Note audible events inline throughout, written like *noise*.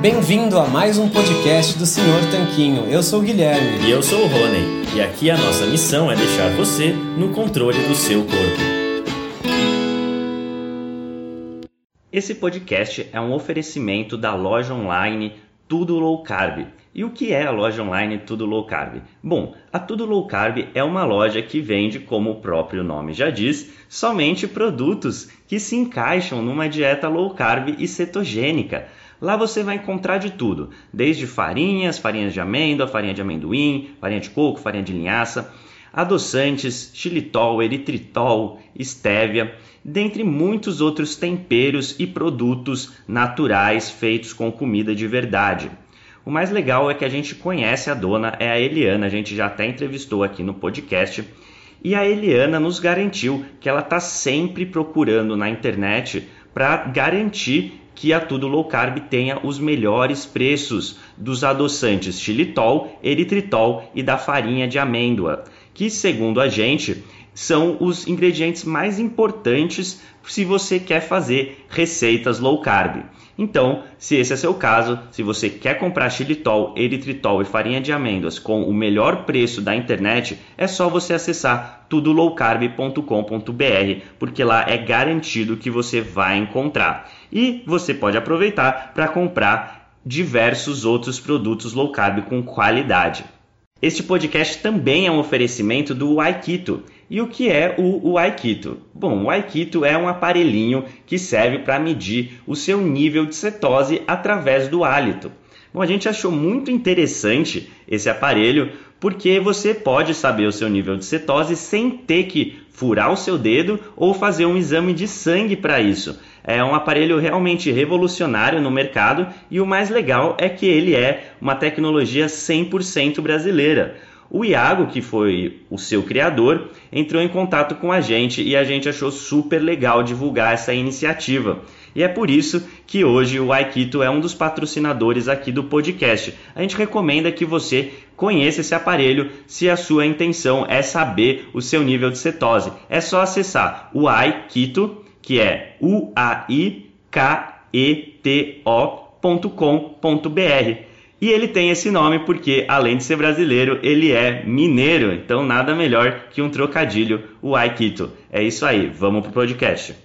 Bem-vindo a mais um podcast do Senhor Tanquinho. Eu sou o Guilherme. E eu sou o Rony. E aqui a nossa missão é deixar você no controle do seu corpo. Esse podcast é um oferecimento da loja online Tudo Low Carb. E o que é a loja online Tudo Low Carb? Bom, a Tudo Low Carb é uma loja que vende, como o próprio nome já diz, somente produtos que se encaixam numa dieta low carb e cetogênica. Lá você vai encontrar de tudo, desde farinhas, farinhas de amêndoa, farinha de amendoim, farinha de coco, farinha de linhaça, adoçantes, xilitol, eritritol, estévia, dentre muitos outros temperos e produtos naturais feitos com comida de verdade. O mais legal é que a gente conhece a dona, é a Eliana, a gente já até entrevistou aqui no podcast. E a Eliana nos garantiu que ela está sempre procurando na internet para garantir que a Tudo Low Carb tenha os melhores preços dos adoçantes xilitol, eritritol e da farinha de amêndoa, que segundo a gente são os ingredientes mais importantes se você quer fazer receitas low carb. Então, se esse é seu caso, se você quer comprar xilitol, eritritol e farinha de amêndoas com o melhor preço da internet, é só você acessar tudolowcarb.com.br, porque lá é garantido que você vai encontrar. E você pode aproveitar para comprar diversos outros produtos low carb com qualidade. Este podcast também é um oferecimento do Aikito. E o que é o, Aikito? Bom, o Aikito é um aparelhinho que serve para medir o seu nível de cetose através do hálito. Bom, a gente achou muito interessante esse aparelho porque você pode saber o seu nível de cetose sem ter que furar o seu dedo ou fazer um exame de sangue para isso. É um aparelho realmente revolucionário no mercado e o mais legal é que ele é uma tecnologia 100% brasileira. O Iago, que foi o seu criador, entrou em contato com a gente e a gente achou super legal divulgar essa iniciativa. E é por isso que hoje o Aikito é um dos patrocinadores aqui do podcast. A gente recomenda que você conheça esse aparelho se a sua intenção é saber o seu nível de cetose. É só acessar o Aikito que é uaiketo.com.br. E ele tem esse nome porque, além de ser brasileiro, ele é mineiro. Então, nada melhor que um trocadilho, o Aikito. É isso aí, vamos pro podcast.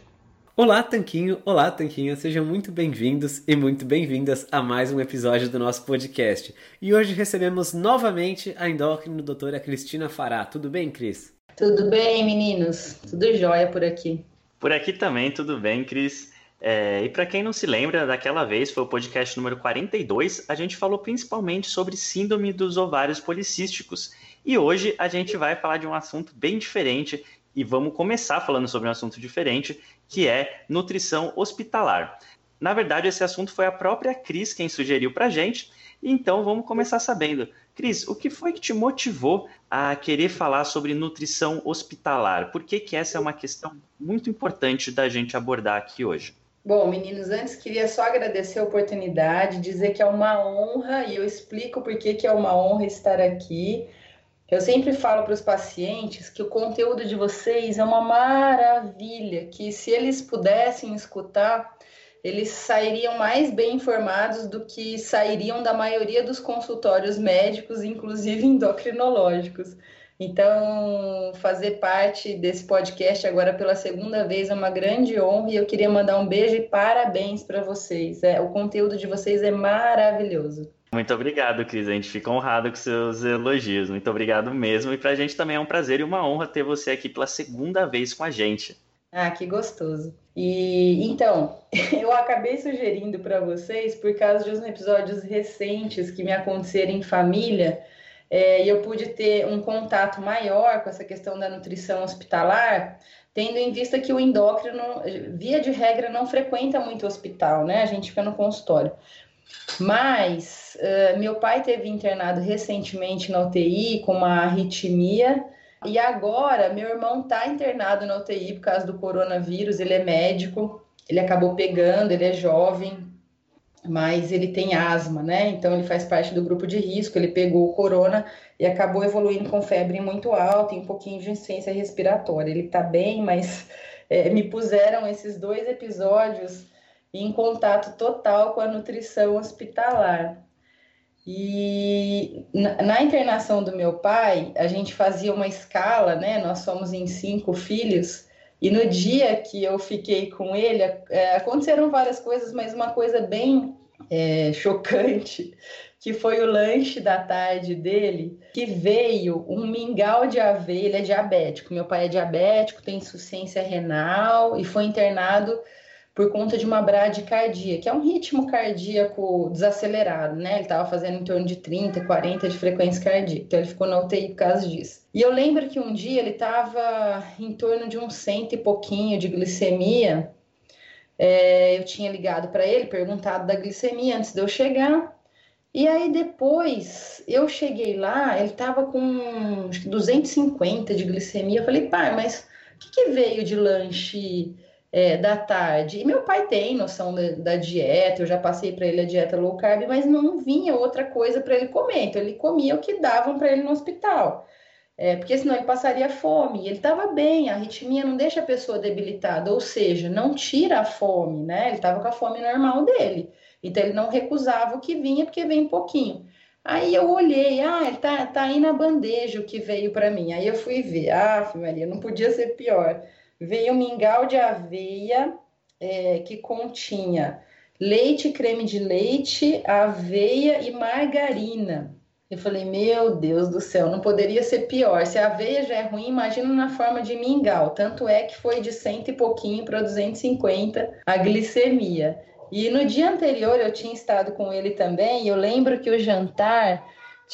Olá, Tanquinho! Olá, Tanquinho! Sejam muito bem-vindos e muito bem-vindas a mais um episódio do nosso podcast. E hoje recebemos novamente a endócrino doutora Cristina Fará. Tudo bem, Cris? Tudo bem, meninos? Tudo jóia por aqui. Por aqui também, tudo bem, Cris? É, e para quem não se lembra, daquela vez, foi o podcast número 42, a gente falou principalmente sobre síndrome dos ovários policísticos. E hoje a gente vai falar de um assunto bem diferente e vamos começar falando sobre um assunto diferente, que é nutrição hospitalar. Na verdade, esse assunto foi a própria Cris quem sugeriu para gente, então vamos começar sabendo. Cris, o que foi que te motivou a querer falar sobre nutrição hospitalar? Por que, que essa é uma questão muito importante da gente abordar aqui hoje? Bom, meninos, antes queria só agradecer a oportunidade, dizer que é uma honra e eu explico por que, que é uma honra estar aqui. Eu sempre falo para os pacientes que o conteúdo de vocês é uma maravilha, que se eles pudessem escutar, eles sairiam mais bem informados do que sairiam da maioria dos consultórios médicos, inclusive *laughs* endocrinológicos. Então, fazer parte desse podcast agora pela segunda vez é uma grande honra e eu queria mandar um beijo e parabéns para vocês. É, o conteúdo de vocês é maravilhoso. Muito obrigado, Cris. A gente fica honrado com seus elogios. Muito obrigado mesmo. E para a gente também é um prazer e uma honra ter você aqui pela segunda vez com a gente. Ah, que gostoso. E então, *laughs* eu acabei sugerindo para vocês por causa de uns episódios recentes que me aconteceram em família, é, e eu pude ter um contato maior com essa questão da nutrição hospitalar, tendo em vista que o endócrino, via de regra, não frequenta muito o hospital, né? A gente fica no consultório. Mas uh, meu pai teve internado recentemente na UTI com uma arritmia E agora, meu irmão está internado na UTI por causa do coronavírus, ele é médico, ele acabou pegando, ele é jovem, mas ele tem asma, né? Então ele faz parte do grupo de risco, ele pegou o corona e acabou evoluindo com febre muito alta e um pouquinho de insuficiência respiratória. Ele tá bem, mas é, me puseram esses dois episódios em contato total com a nutrição hospitalar. E na, na, internação do meu pai, a gente fazia uma escala, né? Nós somos em cinco filhos, e no dia que eu fiquei com ele, é, aconteceram várias coisas, mas uma coisa bem é, chocante, que foi o lanche da tarde dele, que veio um mingau de aveia, ele é diabético, meu pai é diabético, tem insuficiência renal e foi internado por conta de uma bradicardia, que é um ritmo cardíaco desacelerado, né? Ele estava fazendo em torno de 30, 40 de frequência cardíaca, então ele ficou na UTI por causa disso. E eu lembro que um dia ele estava em torno de um cento e pouquinho de glicemia. É, eu tinha ligado para ele, perguntado da glicemia antes de eu chegar. E aí depois eu cheguei lá, ele estava com 250 de glicemia. Eu falei, pai, mas o que, que veio de lanche? É, da tarde. E meu pai tem noção da, da dieta, eu já passei para ele a dieta low carb, mas não vinha outra coisa para ele comer. Então ele comia o que davam para ele no hospital. É, porque senão ele passaria fome. Ele estava bem, a arritmia não deixa a pessoa debilitada, ou seja, não tira a fome, né? Ele estava com a fome normal dele. Então ele não recusava o que vinha, porque vem pouquinho. Aí eu olhei, ah, ele tá, tá aí na bandeja o que veio para mim. Aí eu fui ver, ah, Maria, não podia ser pior veio mingau de aveia é, que continha leite, creme de leite, aveia e margarina. Eu falei, meu Deus do céu, não poderia ser pior. Se a aveia já é ruim, imagina na forma de mingau. Tanto é que foi de cento e pouquinho para 250 a glicemia. E no dia anterior eu tinha estado com ele também, e eu lembro que o jantar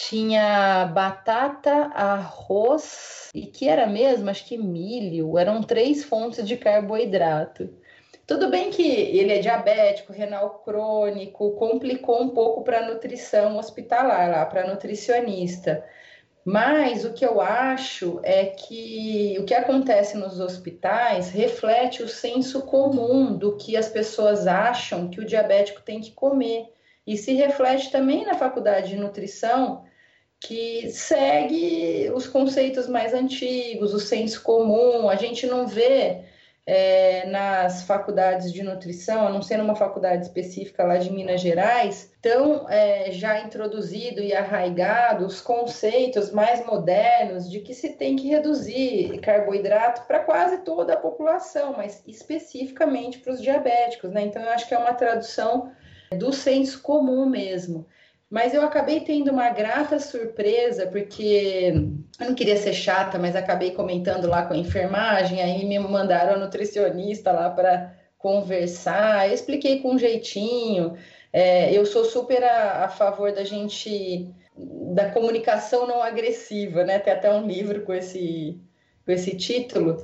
tinha batata, arroz e que era mesmo, acho que milho, eram três fontes de carboidrato. Tudo bem que ele é diabético, renal crônico, complicou um pouco para a nutrição hospitalar, lá para nutricionista. Mas o que eu acho é que o que acontece nos hospitais reflete o senso comum do que as pessoas acham que o diabético tem que comer. E se reflete também na faculdade de nutrição, que segue os conceitos mais antigos, o senso comum. A gente não vê é, nas faculdades de nutrição, a não ser numa faculdade específica lá de Minas Gerais, tão é, já introduzido e arraigado os conceitos mais modernos de que se tem que reduzir carboidrato para quase toda a população, mas especificamente para os diabéticos, né? Então eu acho que é uma tradução do senso comum mesmo. Mas eu acabei tendo uma grata surpresa, porque eu não queria ser chata, mas acabei comentando lá com a enfermagem, aí me mandaram a nutricionista lá para conversar, eu expliquei com um jeitinho. É, eu sou super a, a, favor da gente da comunicação não agressiva, né? Tem até um livro com esse, com esse título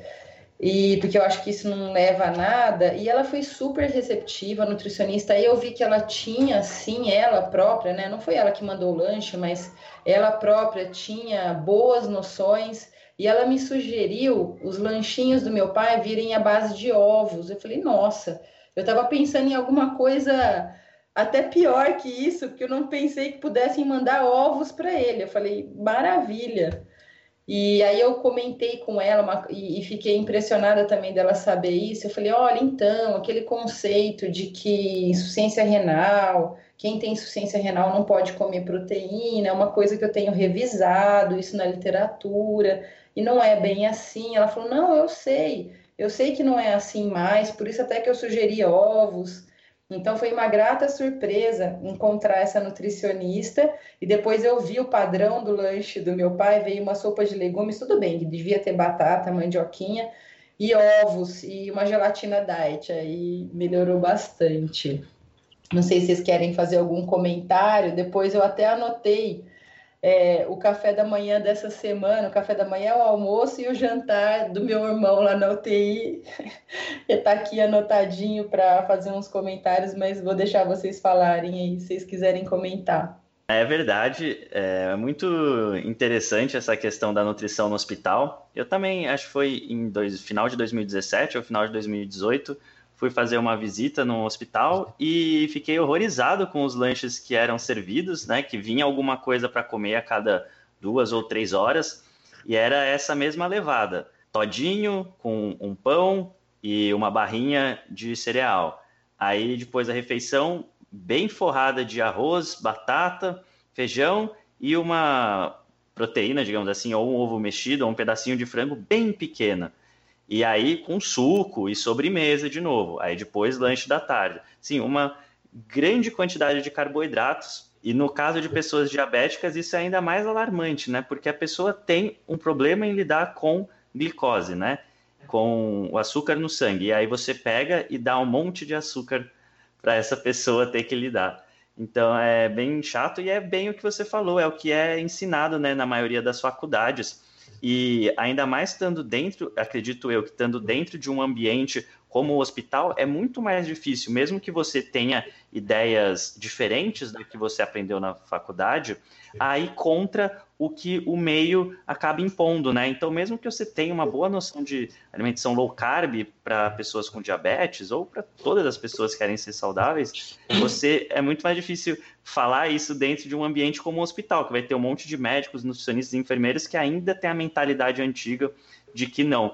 e porque eu acho que isso não leva a nada. E ela foi super receptiva, nutricionista. Aí eu vi que ela tinha, sim, ela própria, né? Não foi ela que mandou o lanche, mas ela própria tinha boas noções. E ela me sugeriu os lanchinhos do meu pai virem à base de ovos. Eu falei, nossa, eu estava pensando em alguma coisa até pior que isso, porque eu não pensei que pudessem mandar ovos para ele. Eu falei, maravilha. E aí eu comentei com ela uma, e, e, fiquei impressionada também dela saber isso. Eu falei, olha, então, aquele conceito de que insuficiência renal, quem tem insuficiência renal não pode comer proteína, é uma coisa que eu tenho revisado isso na literatura, e não é bem assim. Ela falou, não, eu sei, eu sei que não é assim mais, por isso até que eu sugeri ovos. Então foi uma grata surpresa encontrar essa nutricionista e depois eu vi o padrão do lanche do meu pai, veio uma sopa de legumes, tudo bem, que devia ter batata, mandioquinha e ovos e uma gelatina diet, aí melhorou bastante. Não sei se vocês querem fazer algum comentário, depois eu até anotei é, o café da manhã dessa semana, o café da manhã, o almoço e o jantar do meu irmão lá na UTI. *laughs* Está aqui anotadinho para fazer uns comentários, mas vou deixar vocês falarem aí, se vocês quiserem comentar. É verdade, é muito interessante essa questão da nutrição no hospital. Eu também, acho que foi em dois, final de 2017 ou final de 2018, fui fazer uma visita no hospital e fiquei horrorizado com os lanches que eram servidos, né? Que vinha alguma coisa para comer a cada duas ou três horas e era essa mesma levada: todinho com um pão e uma barrinha de cereal. Aí depois da refeição, bem forrada de arroz, batata, feijão e uma proteína, digamos assim, ou um ovo mexido, ou um pedacinho de frango bem pequena. E aí com suco e sobremesa de novo. Aí depois lanche da tarde. Sim, uma grande quantidade de carboidratos. E no caso de pessoas diabéticas, isso é ainda mais alarmante, né? Porque a pessoa tem um problema em lidar com glicose, né? Com o açúcar no sangue. E aí você pega e dá um monte de açúcar para essa pessoa ter que lidar. Então é bem chato e é bem o que você falou, é o que é ensinado né, na maioria das faculdades. E ainda mais estando dentro, acredito eu, que estando dentro de um ambiente como o hospital, é muito mais difícil, mesmo que você tenha ideias diferentes do que você aprendeu na faculdade, aí contra o que o meio acaba impondo, né? Então, mesmo que você tenha uma boa noção de alimentação low carb para pessoas com diabetes ou para todas as pessoas que querem ser saudáveis, você é muito mais difícil falar isso dentro de um ambiente como um hospital, que vai ter um monte de médicos, nutricionistas e enfermeiros que ainda tem a mentalidade antiga de que não,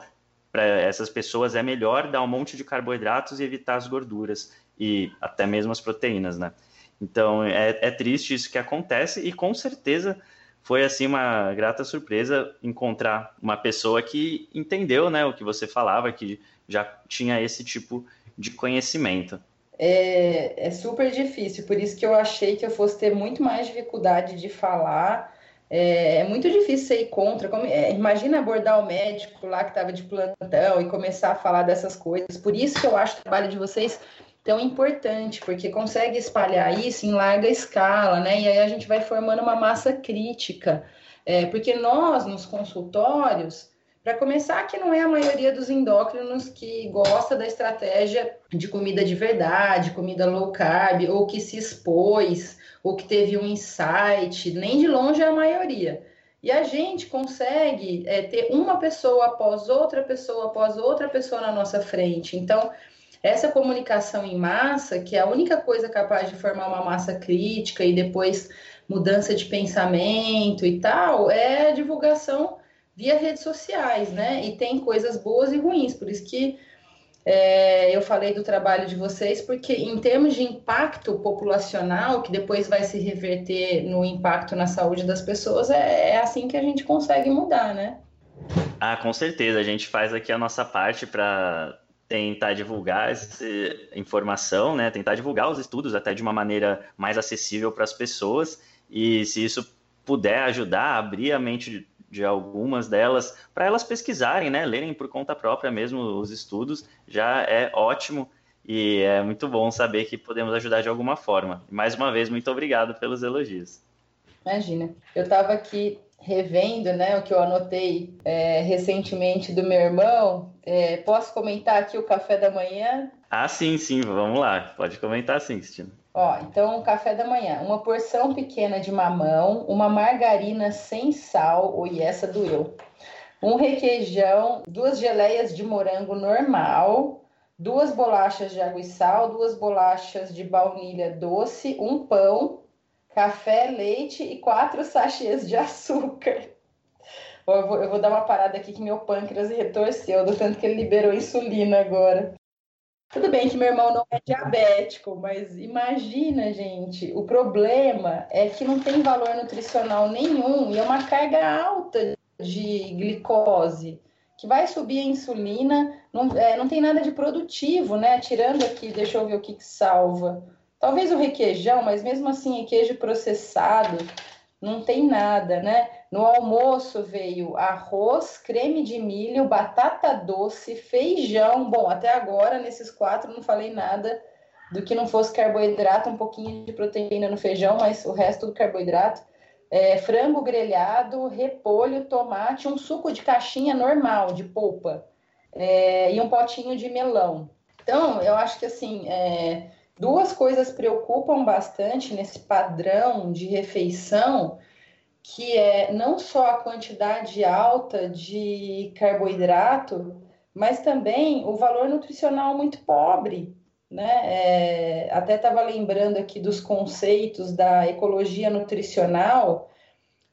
para essas pessoas é melhor dar um monte de carboidratos e evitar as gorduras e até mesmo as proteínas, né? Então é, é triste isso que acontece e com certeza foi assim uma grata surpresa encontrar uma pessoa que entendeu, né, o que você falava, que já tinha esse tipo de conhecimento. É, é super difícil, por isso que eu achei que eu fosse ter muito mais dificuldade de falar. É, é muito difícil ir contra. Como, é, imagina abordar o médico lá que estava de plantão e começar a falar dessas coisas. Por isso que eu acho o trabalho de vocês tão importante, porque consegue espalhar isso em larga escala, né? E aí a gente vai formando uma massa crítica. É, porque nós, nos consultórios, para começar, que não é a maioria dos endócrinos que gosta da estratégia de comida de verdade, comida low carb, ou que se expôs, ou que teve um insight, nem de longe é a maioria. E a gente consegue é, ter uma pessoa após outra pessoa após outra pessoa na nossa frente. Então, essa comunicação em massa, que é a única coisa capaz de formar uma massa crítica e depois mudança de pensamento e tal, é a divulgação via redes sociais, né? E tem coisas boas e ruins, por isso que é, eu falei do trabalho de vocês, porque em termos de impacto populacional, que depois vai se reverter no impacto na saúde das pessoas, é, é assim que a gente consegue mudar, né? Ah, com certeza. A gente faz aqui a nossa parte para tentar divulgar essa informação, né? Tentar divulgar os estudos até de uma maneira mais acessível para as pessoas e se isso puder ajudar a abrir a mente de, de algumas delas para elas pesquisarem, né? Lerem por conta própria mesmo os estudos já é ótimo e é muito bom saber que podemos ajudar de alguma forma. Mais uma vez, muito obrigado pelos elogios. Imagina, eu estava aqui revendo, né, o que eu anotei é, recentemente do meu irmão. É, posso comentar aqui o café da manhã? Ah, sim, sim, vamos lá. Pode comentar sim, Cristina. Ó, então, café da manhã. Uma porção pequena de mamão, uma margarina sem sal, oi, essa doeu. Um requeijão, duas geleias de morango normal, duas bolachas de água e sal, duas bolachas de baunilha doce, um pão, café, leite e quatro sachês de açúcar. Eu vou, eu vou, dar uma parada aqui que meu pâncreas retorceu, do tanto que ele liberou insulina agora. Tudo bem que meu irmão não é diabético, mas imagina, gente, o problema é que não tem valor nutricional nenhum e é uma carga alta de glicose, que vai subir a insulina, não, é, não tem nada de produtivo, né? Tirando aqui, deixa eu ver o que, que salva Talvez o requeijão, mas mesmo assim, queijo processado, não tem nada, né? No almoço veio arroz, creme de milho, batata doce, feijão. Bom, até agora, nesses quatro, não falei nada do que não fosse carboidrato, um pouquinho de proteína no feijão, mas o resto do carboidrato. É, frango grelhado, repolho, tomate, um suco de caixinha normal, de polpa, é, e um potinho de melão. Então, eu acho que assim, é, duas coisas preocupam bastante nesse padrão de refeição, que é não só a quantidade alta de carboidrato, mas também o valor nutricional muito pobre. Né? É, até estava lembrando aqui dos conceitos da ecologia nutricional,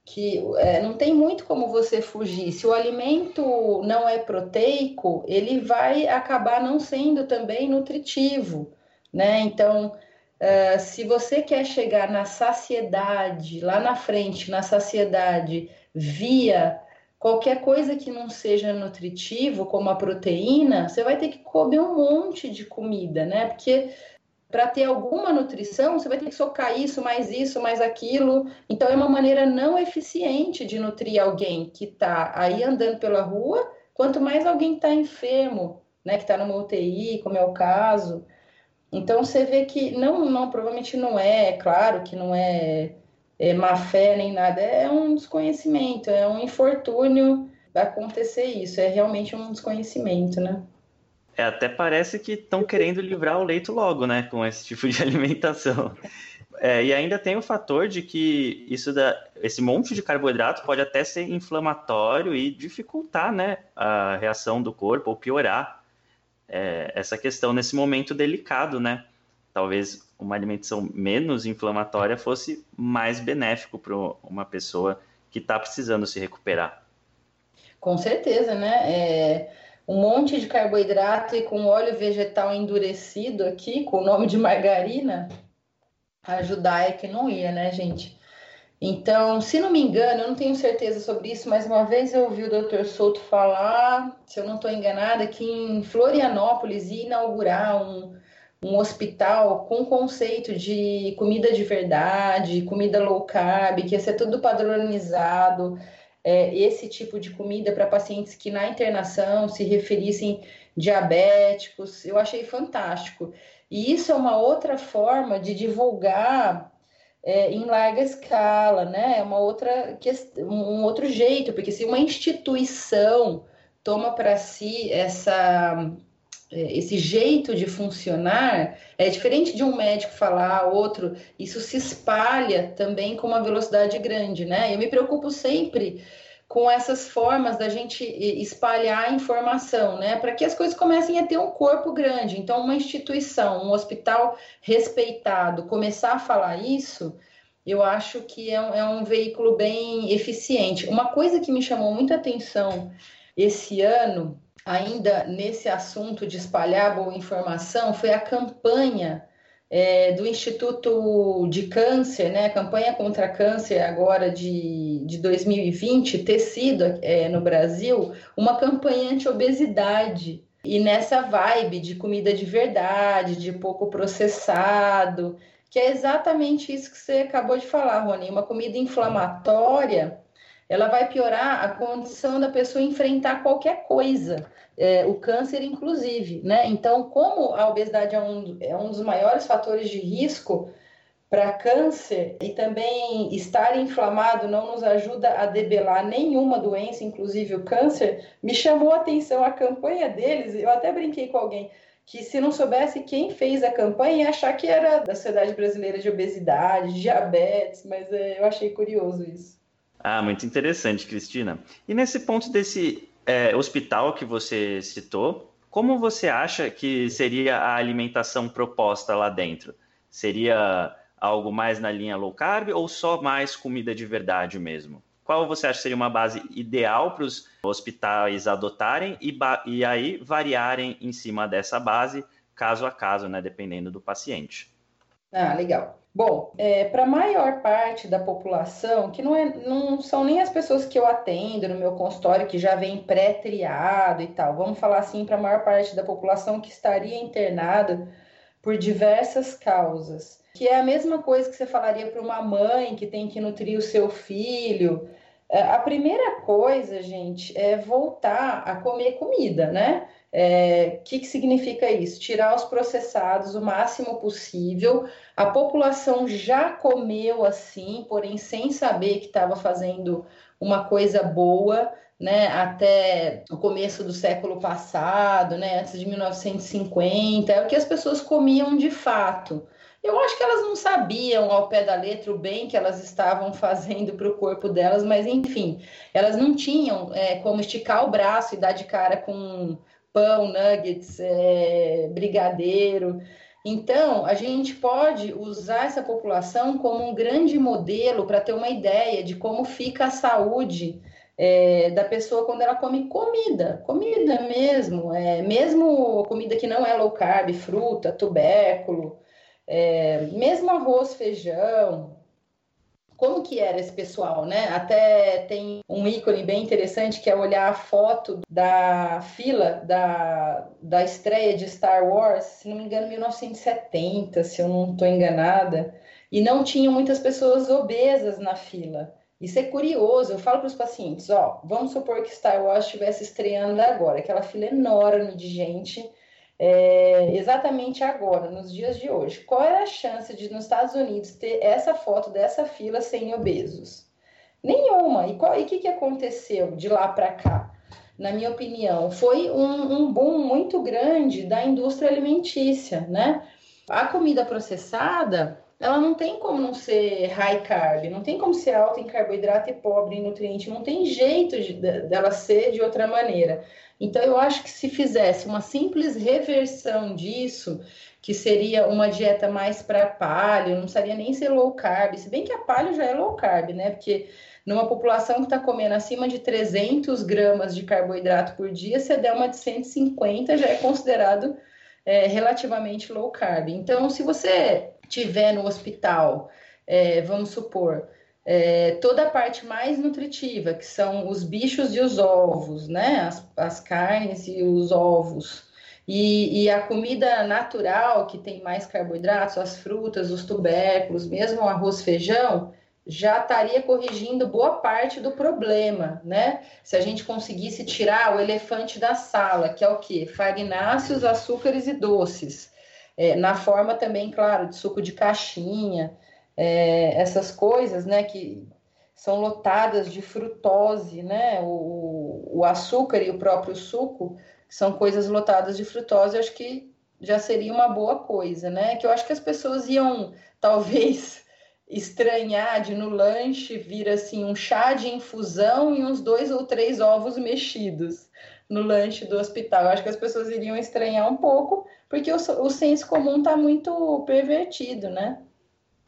que é, não tem muito como você fugir. Se o alimento não é proteico, ele vai acabar não sendo também nutritivo. Né? Então, uh, se você quer chegar na saciedade, lá na frente, na saciedade, via qualquer coisa que não seja nutritivo, como a proteína, você vai ter que comer um monte de comida, né? Porque para ter alguma nutrição, você vai ter que socar isso, mais isso, mais aquilo. Então, é uma maneira não eficiente de nutrir alguém que está aí andando pela rua, quanto mais alguém está enfermo, né? Que está numa UTI, como é o caso. Então, você vê que não, não, provavelmente não é, é claro que não é é, má fé nem nada, é um desconhecimento, é um infortúnio acontecer isso, é realmente um desconhecimento, né? É, até parece que estão querendo livrar o leito logo, né, com esse tipo de *laughs* alimentação. É, e ainda tem o fator de que isso da, esse monte de carboidrato pode até ser inflamatório e dificultar, né, a reação do corpo ou piorar é, essa questão nesse momento delicado, né? Talvez uma alimentação menos inflamatória fosse mais benéfico para uma pessoa que está precisando se recuperar. Com certeza, né? É, um monte de carboidrato e com óleo vegetal endurecido aqui, com o nome de margarina, ajudar é que não ia, né, gente? Então, se não me engano, eu não tenho certeza sobre isso, mas uma vez eu ouvi o Dr. Souto falar, se eu não estou enganada, que em Florianópolis ia inaugurar um, um hospital com conceito de comida de verdade, comida low carb, que ia ser tudo padronizado, é, esse tipo de comida para pacientes que na internação se referissem diabéticos. Eu achei fantástico. E isso é uma outra forma de divulgar é, em larga escala, né? É uma outra um outro jeito, porque se uma instituição toma para si essa é, esse jeito de funcionar é diferente de um médico falar outro, isso se espalha também com uma velocidade grande, né? Eu me preocupo sempre com essas formas da gente espalhar informação, né? Para que as coisas comecem a ter um corpo grande. Então, uma instituição, um hospital respeitado, começar a falar isso, eu acho que é um, é um veículo bem eficiente. Uma coisa que me chamou muita atenção esse ano ainda nesse assunto de espalhar boa informação foi a campanha é, do Instituto de Câncer, né, campanha contra câncer agora de, de 2020, ter sido é, no Brasil uma campanha anti-obesidade. E nessa vibe de comida de verdade, de pouco processado, que é exatamente isso que você acabou de falar, Rony, uma comida inflamatória ela vai piorar a condição da pessoa enfrentar qualquer coisa, é, o câncer inclusive, né? Então, como a obesidade é um, é um dos maiores fatores de risco para câncer e também estar inflamado não nos ajuda a debelar nenhuma doença, inclusive o câncer, me chamou a atenção a campanha deles. Eu até brinquei com alguém que se não soubesse quem fez a campanha ia achar que era da Sociedade Brasileira de Obesidade, diabetes, mas é, eu achei curioso isso. Ah, muito interessante, Cristina. E nesse ponto desse é, hospital que você citou, como você acha que seria a alimentação proposta lá dentro? Seria algo mais na linha low carb ou só mais comida de verdade mesmo? Qual você acha que seria uma base ideal para os hospitais adotarem e, e aí variarem em cima dessa base, caso a caso, né, dependendo do paciente? Ah, legal. Bom, é, para a maior parte da população, que não, é, não são nem as pessoas que eu atendo no meu consultório, que já vem pré-triado e tal, vamos falar assim, para a maior parte da população que estaria internada por diversas causas, que é a mesma coisa que você falaria para uma mãe que tem que nutrir o seu filho. É, a primeira coisa, gente, é voltar a comer comida, né? O é, que, que significa isso? Tirar os processados o máximo possível. A população já comeu assim, porém sem saber que estava fazendo uma coisa boa. né, até o começo do século passado, né, antes de 1950, é o que as pessoas comiam de fato. Eu acho que elas não sabiam ao pé da letra o bem que elas estavam fazendo para o corpo delas, mas enfim, elas não tinham é, como esticar o braço e dar de cara com pão, nuggets, é, brigadeiro. Então, a gente pode usar essa população como um grande modelo para ter uma ideia de como fica a saúde é, da pessoa quando ela come comida, comida mesmo, é, mesmo comida que não é low carb, fruta, tubérculo, é, mesmo arroz, feijão, como que era esse pessoal, né? Até tem um ícone bem interessante que é olhar a foto da fila da, da estreia de Star Wars, se não me engano, 1970, se eu não estou enganada, e não tinham muitas pessoas obesas na fila. Isso é curioso. Eu falo para os pacientes, ó, vamos supor que Star Wars estivesse estreando agora, aquela fila enorme de gente é, exatamente agora, nos dias de hoje, qual era a chance de nos Estados Unidos ter essa foto dessa fila sem obesos? Nenhuma. E o que, que aconteceu de lá para cá? Na minha opinião, foi um, um boom muito grande da indústria alimentícia, né? A comida processada, ela não tem como não ser high carb, não tem como ser alta em carboidrato e pobre em nutriente, não tem jeito de, dela ser de outra maneira. Então, eu acho que se fizesse uma simples reversão disso, que seria uma dieta mais para palio, não precisaria nem ser low carb, se bem que a palio já é low carb, né? Porque numa população que está comendo acima de 300 gramas de carboidrato por dia, se der uma de 150, já é considerado é, relativamente low carb. Então, se você tiver no hospital, é, vamos supor, é, toda a parte mais nutritiva, que são os bichos e os ovos, né? As, as carnes e os ovos. E, e, a comida natural, que tem mais carboidratos, as frutas, os tubérculos, mesmo o arroz, feijão, já estaria corrigindo boa parte do problema, né? Se a gente conseguisse tirar o elefante da sala, que é o quê? Farináceos, açúcares e doces. É, na forma também, claro, de suco de caixinha, é, essas coisas, né, que são lotadas de frutose, né, o, o açúcar e o próprio suco são coisas lotadas de frutose, acho que já seria uma boa coisa, né, que eu acho que as pessoas iam, *laughs* talvez, estranhar de no lanche vir, assim, um chá de infusão e uns dois ou três ovos mexidos no lanche do hospital. Eu acho que as pessoas iriam estranhar um pouco, porque o, o senso comum está muito pervertido, né?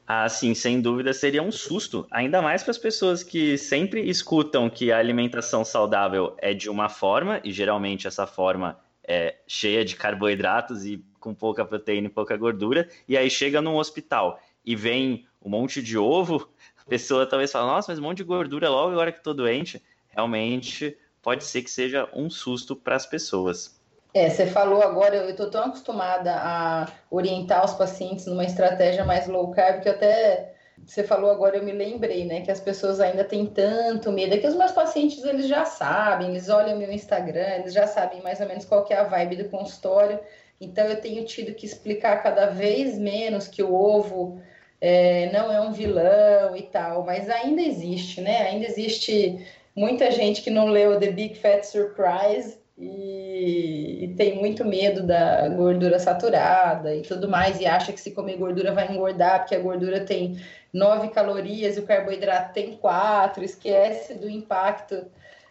assim, sem dúvida, seria um susto, ainda mais para as pessoas que sempre escutam que a alimentação saudável é de uma forma, e geralmente essa forma é cheia de carboidratos e com pouca proteína e pouca gordura, e aí chega num hospital e vem um monte de ovo, a pessoa talvez fala, nossa, mas um monte de gordura logo agora que estou doente. Realmente pode ser que seja um susto para as pessoas. É, você falou agora, eu estou tão acostumada a orientar os pacientes numa estratégia mais low carb que até você falou agora, eu me lembrei, né, que as pessoas ainda têm tanto medo, é que os meus pacientes, eles já sabem, eles olham meu Instagram, eles já sabem mais ou menos qual que é a vibe do consultório, então eu tenho tido que explicar cada vez menos que o ovo é, não é um vilão e tal, mas ainda existe, né, ainda existe muita gente que não leu The Big Fat Surprise e, e, tem muito medo da gordura saturada e tudo mais, e acha que se comer gordura vai engordar, porque a gordura tem 9 calorias e o carboidrato tem 4, esquece do impacto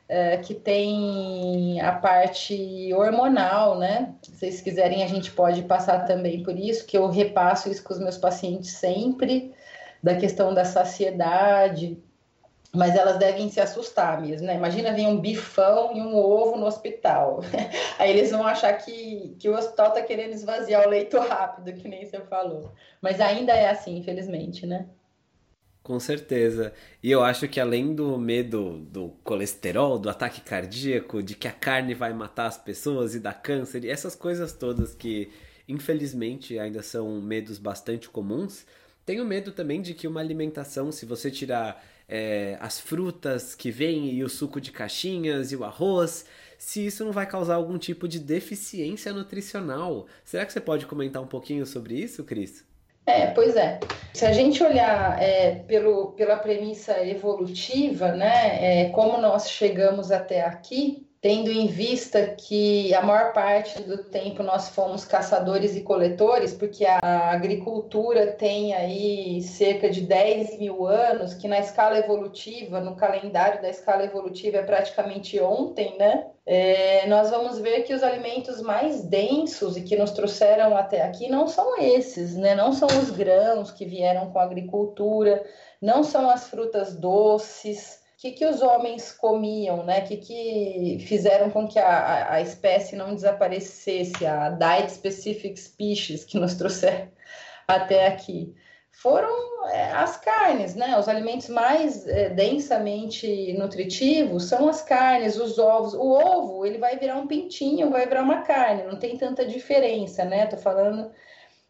é, que tem a parte hormonal, né? Se vocês quiserem, a gente pode passar também por isso, que eu repasso isso com os meus pacientes sempre, da questão da saciedade, mas elas devem se assustar mesmo, né? Imagina vir um bifão e um ovo no hospital. *laughs* Aí eles vão achar que, que o hospital está querendo esvaziar o leito rápido, que nem você falou. Mas ainda é assim, infelizmente, né? Com certeza. E eu acho que além do medo do colesterol, do ataque cardíaco, de que a carne vai matar as pessoas e dar câncer, e essas coisas todas que infelizmente ainda são medos bastante comuns, tenho medo também de que uma alimentação, se você tirar é, as frutas que vêm e o suco de caixinhas e o arroz, se isso não vai causar algum tipo de deficiência nutricional. Será que você pode comentar um pouquinho sobre isso, Cris? É, pois é. Se a gente olhar é, pelo, pela premissa evolutiva, né, é, como nós chegamos até aqui, tendo em vista que a maior parte do tempo nós fomos caçadores e coletores, porque a agricultura tem aí cerca de 10 mil anos, que na escala evolutiva, no calendário da escala evolutiva é praticamente ontem, né? É, nós vamos ver que os alimentos mais densos e que nos trouxeram até aqui não são esses, né? Não são os grãos que vieram com a agricultura, não são as frutas doces, que, que os homens comiam, né? Que, que fizeram com que a, a espécie não desaparecesse, a diet specific species que nos *laughs* trouxeram até aqui. Foram é, as carnes, né? Os alimentos mais é, densamente nutritivos são as carnes, os ovos. O ovo, ele vai virar um pintinho, vai virar uma carne, não tem tanta diferença, né? Tô falando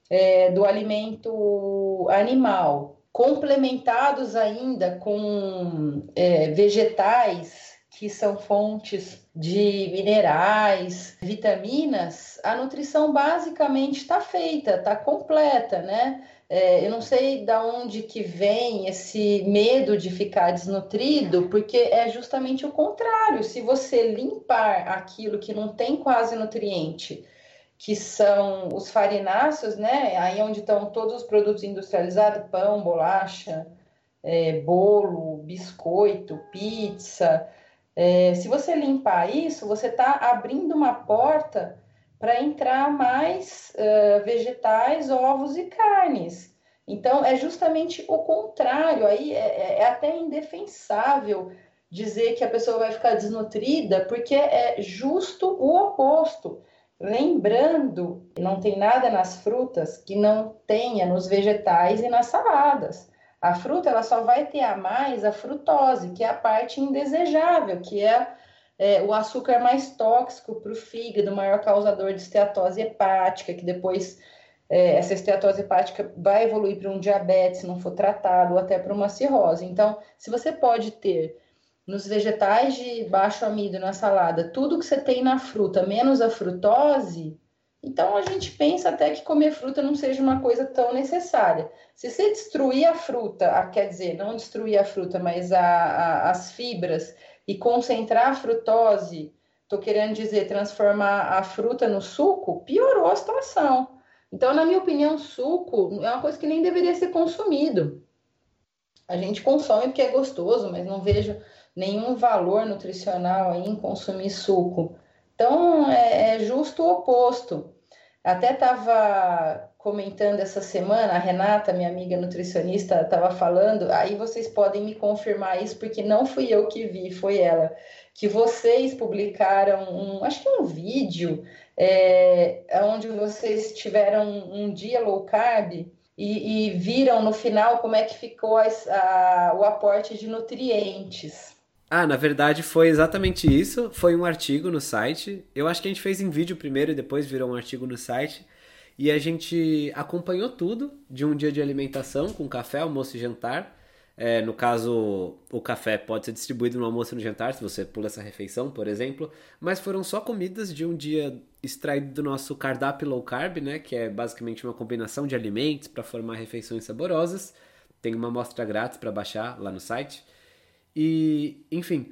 é, do alimento animal complementados ainda com é, vegetais que são fontes de minerais, vitaminas, a nutrição basicamente está feita, está completa, né? É, eu não sei da onde que vem esse medo de ficar desnutrido, porque é justamente o contrário. Se você limpar aquilo que não tem quase nutriente, que são os farináceos, né? Aí onde estão todos os produtos industrializados, pão, bolacha, é, bolo, biscoito, pizza. É, se você limpar isso, você está abrindo uma porta para entrar mais uh, vegetais, ovos e carnes. Então, é justamente o contrário. Aí é, é, é até indefensável dizer que a pessoa vai ficar desnutrida, porque é justo o oposto. Lembrando, não tem nada nas frutas que não tenha nos vegetais e nas saladas. A fruta ela só vai ter a mais a frutose, que é a parte indesejável, que é, é o açúcar mais tóxico para o fígado, maior causador de esteatose hepática, que depois é, essa esteatose hepática vai evoluir para um diabetes se não for tratado, ou até para uma cirrose. Então, se você pode ter nos vegetais de baixo amido, na salada, tudo que você tem na fruta, menos a frutose, então a gente pensa até que comer fruta não seja uma coisa tão necessária. Se você destruir a fruta, quer dizer, não destruir a fruta, mas a, a, as fibras e concentrar a frutose, estou querendo dizer, transformar a fruta no suco, piorou a situação. Então, na minha opinião, suco é uma coisa que nem deveria ser consumido. A gente consome porque é gostoso, mas não vejo nenhum valor nutricional em consumir suco. Então, é, é justo o oposto. Até estava comentando essa semana, a Renata, minha amiga nutricionista, estava falando, aí vocês podem me confirmar isso, porque não fui eu que vi, foi ela, que vocês publicaram, um, acho que um vídeo, é, onde vocês tiveram um dia low carb e, e viram no final como é que ficou a, o aporte de nutrientes. Ah, na verdade foi exatamente isso. Foi um artigo no site. Eu acho que a gente fez em vídeo primeiro e depois virou um artigo no site. E a gente acompanhou tudo de um dia de alimentação com café, almoço e jantar. É, no caso, o café pode ser distribuído no almoço e no jantar, se você pula essa refeição, por exemplo. Mas foram só comidas de um dia extraído do nosso cardápio low carb, né? Que é basicamente uma combinação de alimentos para formar refeições saborosas. Tem uma amostra grátis para baixar lá no site. E, enfim,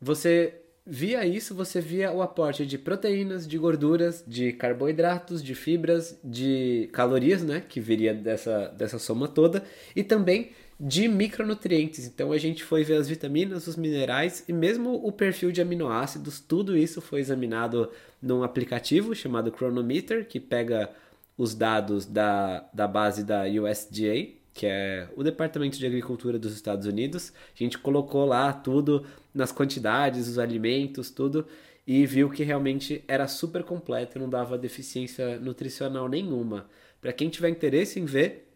você via isso, você via o aporte de proteínas, de gorduras, de carboidratos, de fibras, de calorias, né, que viria dessa, dessa soma toda, e também de micronutrientes. Então a gente foi ver as vitaminas, os minerais e mesmo o perfil de aminoácidos, tudo isso foi examinado num aplicativo chamado Chronometer, que pega os dados da, da base da USDA, que é o Departamento de Agricultura dos Estados Unidos. A gente colocou lá tudo nas quantidades, os alimentos, tudo, e viu que realmente era super completo, não dava deficiência nutricional nenhuma. Para quem tiver interesse em ver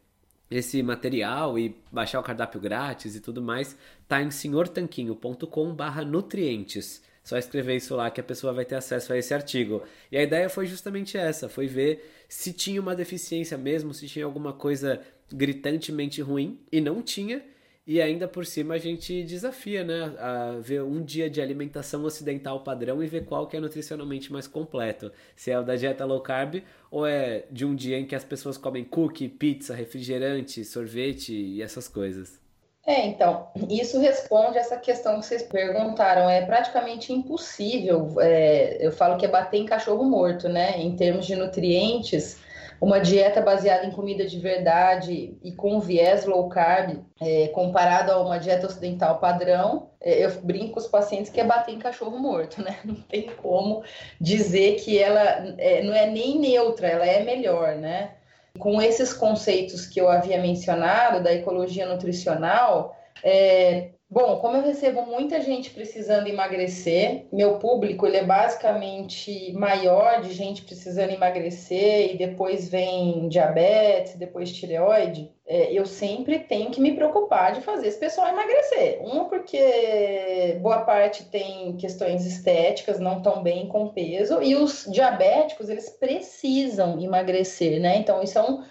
esse material e baixar o cardápio grátis e tudo mais, tá em senhortanquinho.com/nutrientes. Só escrever isso lá que a pessoa vai ter acesso a esse artigo. E a ideia foi justamente essa, foi ver se tinha uma deficiência mesmo, se tinha alguma coisa gritantemente ruim e não tinha. E ainda por cima a gente desafia, né? A ver um dia de alimentação ocidental padrão e ver qual que é nutricionalmente mais completo. Se é o da dieta low carb ou é de um dia em que as pessoas comem cookie, pizza, refrigerante, sorvete e essas coisas. É, então, isso responde essa questão que vocês perguntaram. É praticamente impossível, é, eu falo que é bater em cachorro morto, né? Em termos de nutrientes, uma dieta baseada em comida de verdade e com viés low carb, é, comparado a uma dieta ocidental padrão, é, eu brinco com os pacientes que é bater em cachorro morto, né? *laughs* Não tem como dizer que ela é, não é nem neutra, ela é melhor, né? Com esses conceitos que eu havia mencionado da ecologia nutricional, é, Bom, como eu recebo muita gente precisando emagrecer, meu público ele é basicamente maior de gente precisando emagrecer e depois vem diabetes, depois tireoide. É, eu sempre tenho que me preocupar de fazer esse pessoal emagrecer. Uma porque boa parte tem questões estéticas, não tão bem com peso, e os diabéticos eles precisam emagrecer, né? Então isso é um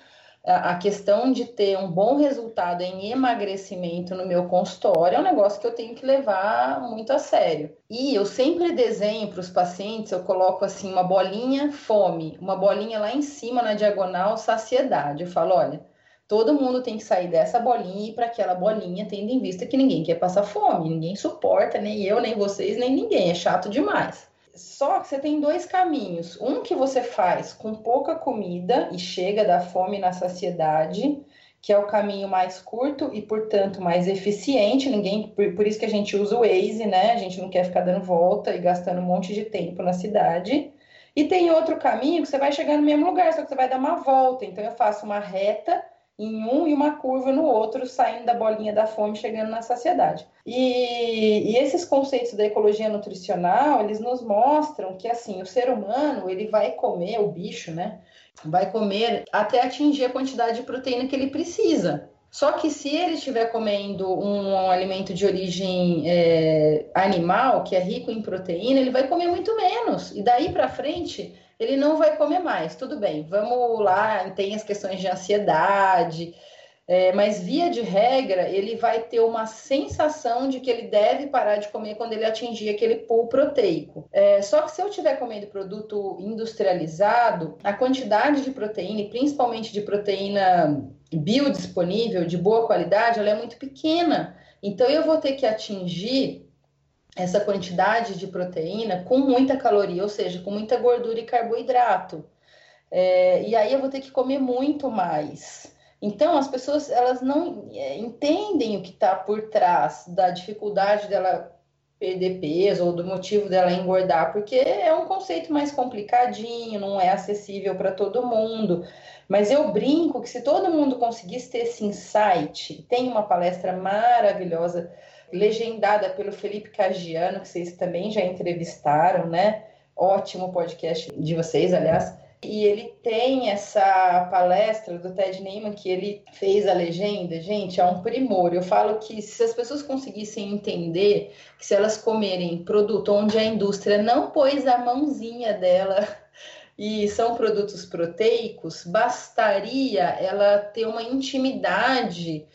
a questão de ter um bom resultado em emagrecimento no meu consultório é um negócio que eu tenho que levar muito a sério. E eu sempre desenho para os pacientes, eu coloco assim uma bolinha fome, uma bolinha lá em cima na diagonal saciedade. Eu falo, olha, todo mundo tem que sair dessa bolinha e ir para aquela bolinha, tendo em vista que ninguém quer passar fome, ninguém suporta, nem eu, nem vocês, nem ninguém, é chato demais. Só que você tem dois caminhos. Um que você faz com pouca comida e chega da fome na saciedade, que é o caminho mais curto e, portanto, mais eficiente. Ninguém, por, por, isso que a gente usa o Waze, né? A gente não quer ficar dando volta e gastando um monte de tempo na cidade. E tem outro caminho que você vai chegar no mesmo lugar, só que você vai dar uma volta. Então eu faço uma reta em um e uma curva no outro, saindo da bolinha da fome, chegando na saciedade. E, e, esses conceitos da ecologia nutricional, eles nos mostram que, assim, o ser humano, ele vai comer, o bicho, né, vai comer até atingir a quantidade de proteína que ele precisa. Só que se ele estiver comendo um, alimento de origem é, animal, que é rico em proteína, ele vai comer muito menos. E daí para frente, ele não vai comer mais. Tudo bem, vamos lá, tem as questões de ansiedade, é, mas via de regra, ele vai ter uma sensação de que ele deve parar de comer quando ele atingir aquele pool proteico. É, só que se eu estiver comendo produto industrializado, a quantidade de proteína, e principalmente de proteína biodisponível, de boa qualidade, ela é muito pequena. Então eu vou ter que atingir essa quantidade de proteína com muita caloria, ou seja, com muita gordura e carboidrato. É, e aí eu vou ter que comer muito mais. Então as pessoas elas não é, entendem o que está por trás da dificuldade dela perder peso ou do motivo dela engordar, porque é um conceito mais complicadinho, não é acessível para todo mundo. Mas eu brinco que se todo mundo conseguisse ter esse insight, tem uma palestra maravilhosa legendada pelo Felipe Cagiano, que vocês também já entrevistaram, né? Ótimo podcast de vocês, aliás. E ele tem essa palestra do Ted Neyman que ele fez a legenda, gente, é um primor. Eu falo que se as pessoas conseguissem entender que se elas comerem produto onde a indústria não pôs a mãozinha dela e são produtos proteicos, bastaria ela ter uma intimidade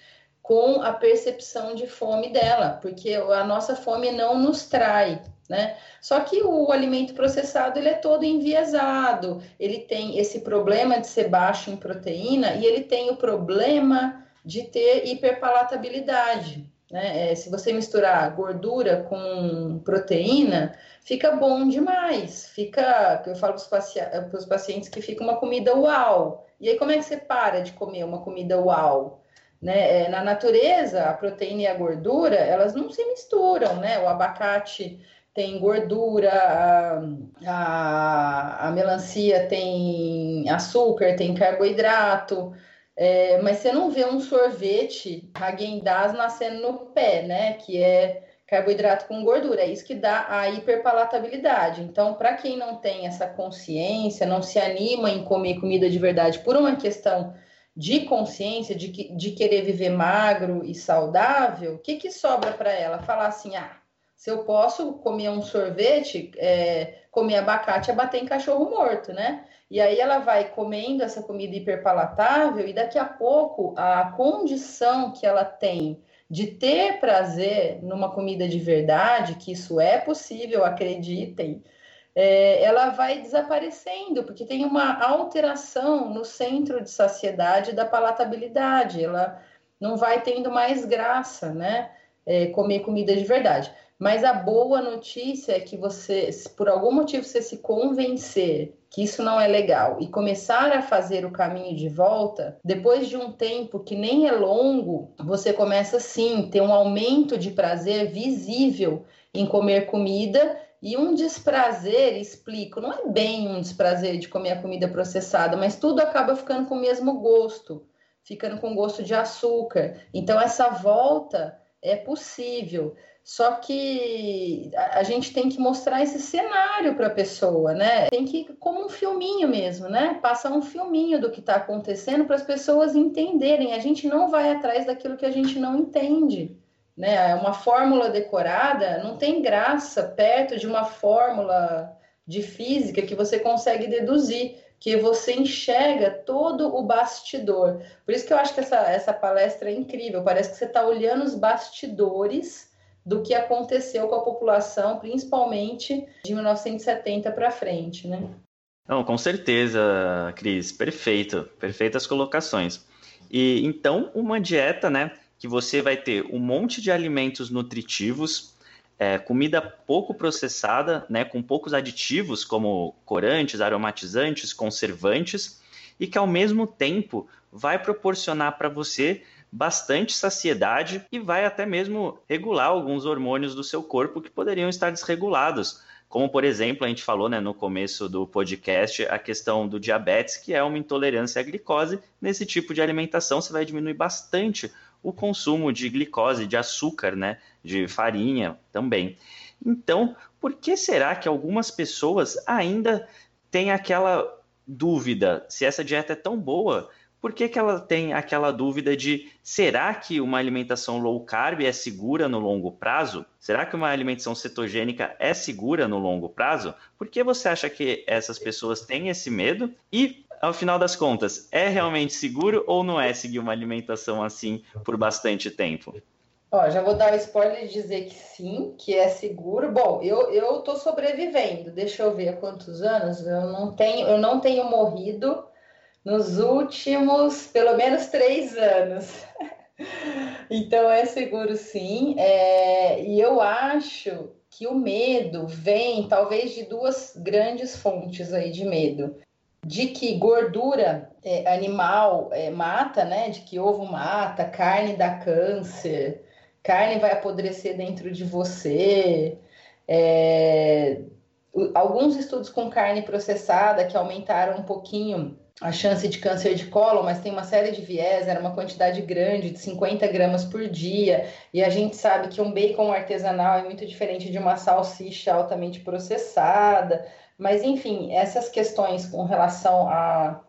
com a percepção de fome dela, porque a nossa fome não nos trai, né? Só que o alimento processado ele é todo enviesado, ele tem esse problema de ser baixo em proteína e ele tem o problema de ter hiperpalatabilidade. Né? É, se você misturar gordura com proteína, fica bom demais. Fica, eu falo para os pacientes que fica uma comida uau. E aí, como é que você para de comer uma comida uau? Né? É, na natureza, a proteína e a gordura, elas não se misturam, né? O abacate tem gordura, a, a, a melancia tem açúcar, tem carboidrato, é, mas você não vê um sorvete Häagen-Dazs nascendo no pé, né? Que é carboidrato com gordura, é isso que dá a hiperpalatabilidade. Então, para quem não tem essa consciência, não se anima em comer comida de verdade por uma questão de consciência, de, que, de querer viver magro e saudável, o que, que sobra para ela? Falar assim: ah, se eu posso comer um sorvete, é, comer abacate é bater em cachorro morto, né? E aí ela vai comendo essa comida hiperpalatável e daqui a pouco a condição que ela tem de ter prazer numa comida de verdade, que isso é possível, acreditem, é, ela vai desaparecendo, porque tem uma alteração no centro de saciedade da palatabilidade, ela não vai tendo mais graça, né? É, comer comida de verdade. Mas a boa notícia é que você, se por algum motivo você se convencer que isso não é legal e começar a fazer o caminho de volta, depois de um tempo que nem é longo, você começa sim ter um aumento de prazer visível em comer comida e um desprazer, explico, não é bem um desprazer de comer a comida processada, mas tudo acaba ficando com o mesmo gosto, ficando com gosto de açúcar. Então essa volta é possível. Só que a gente tem que mostrar esse cenário para a pessoa, né? Tem que, como um filminho mesmo, né? Passar um filminho do que está acontecendo para as pessoas entenderem. A gente não vai atrás daquilo que a gente não entende. Né? Uma fórmula decorada não tem graça perto de uma fórmula de física que você consegue deduzir, que você enxerga todo o bastidor. Por isso que eu acho que essa, essa palestra é incrível. Parece que você está olhando os bastidores do que aconteceu com a população, principalmente de 1970 para frente, né? Não, com certeza, Cris, perfeito, perfeitas colocações. E então uma dieta, né, que você vai ter um monte de alimentos nutritivos, é, comida pouco processada, né, com poucos aditivos como corantes, aromatizantes, conservantes, e que ao mesmo tempo vai proporcionar para você bastante saciedade e vai até mesmo regular alguns hormônios do seu corpo que poderiam estar desregulados. Como, por exemplo, a gente falou né, no começo do podcast, a questão do diabetes, que é uma intolerância à glicose. Nesse tipo de alimentação, você vai diminuir bastante o consumo de glicose, de açúcar, né, de farinha também. Então, por que será que algumas pessoas ainda têm aquela dúvida se essa dieta é tão boa? Por que, que ela tem aquela dúvida de será que uma alimentação low carb é segura no longo prazo? Será que uma alimentação cetogênica é segura no longo prazo? Por que você acha que essas pessoas têm esse medo? E, ao final das contas, é realmente seguro ou não é seguir uma alimentação assim por bastante tempo? Ó, já vou dar o spoiler e dizer que sim, que é seguro. Bom, eu, eu sobrevivendo. Deixa eu ver há quantos anos. Eu não tenho, eu não tenho morrido nos últimos pelo menos três anos. *laughs* então é seguro sim. É, e eu acho que o medo vem talvez de duas grandes fontes aí de medo. De que gordura é, animal é, mata, né? De que ovo mata, carne dá câncer, carne vai apodrecer dentro de você. É, alguns estudos com carne processada que aumentaram um pouquinho a chance de câncer de colo, mas tem uma série de viés, era uma quantidade grande, de 50 gramas por dia, e a gente sabe que um bacon artesanal é muito diferente de uma salsicha altamente processada, mas enfim, essas questões com relação à,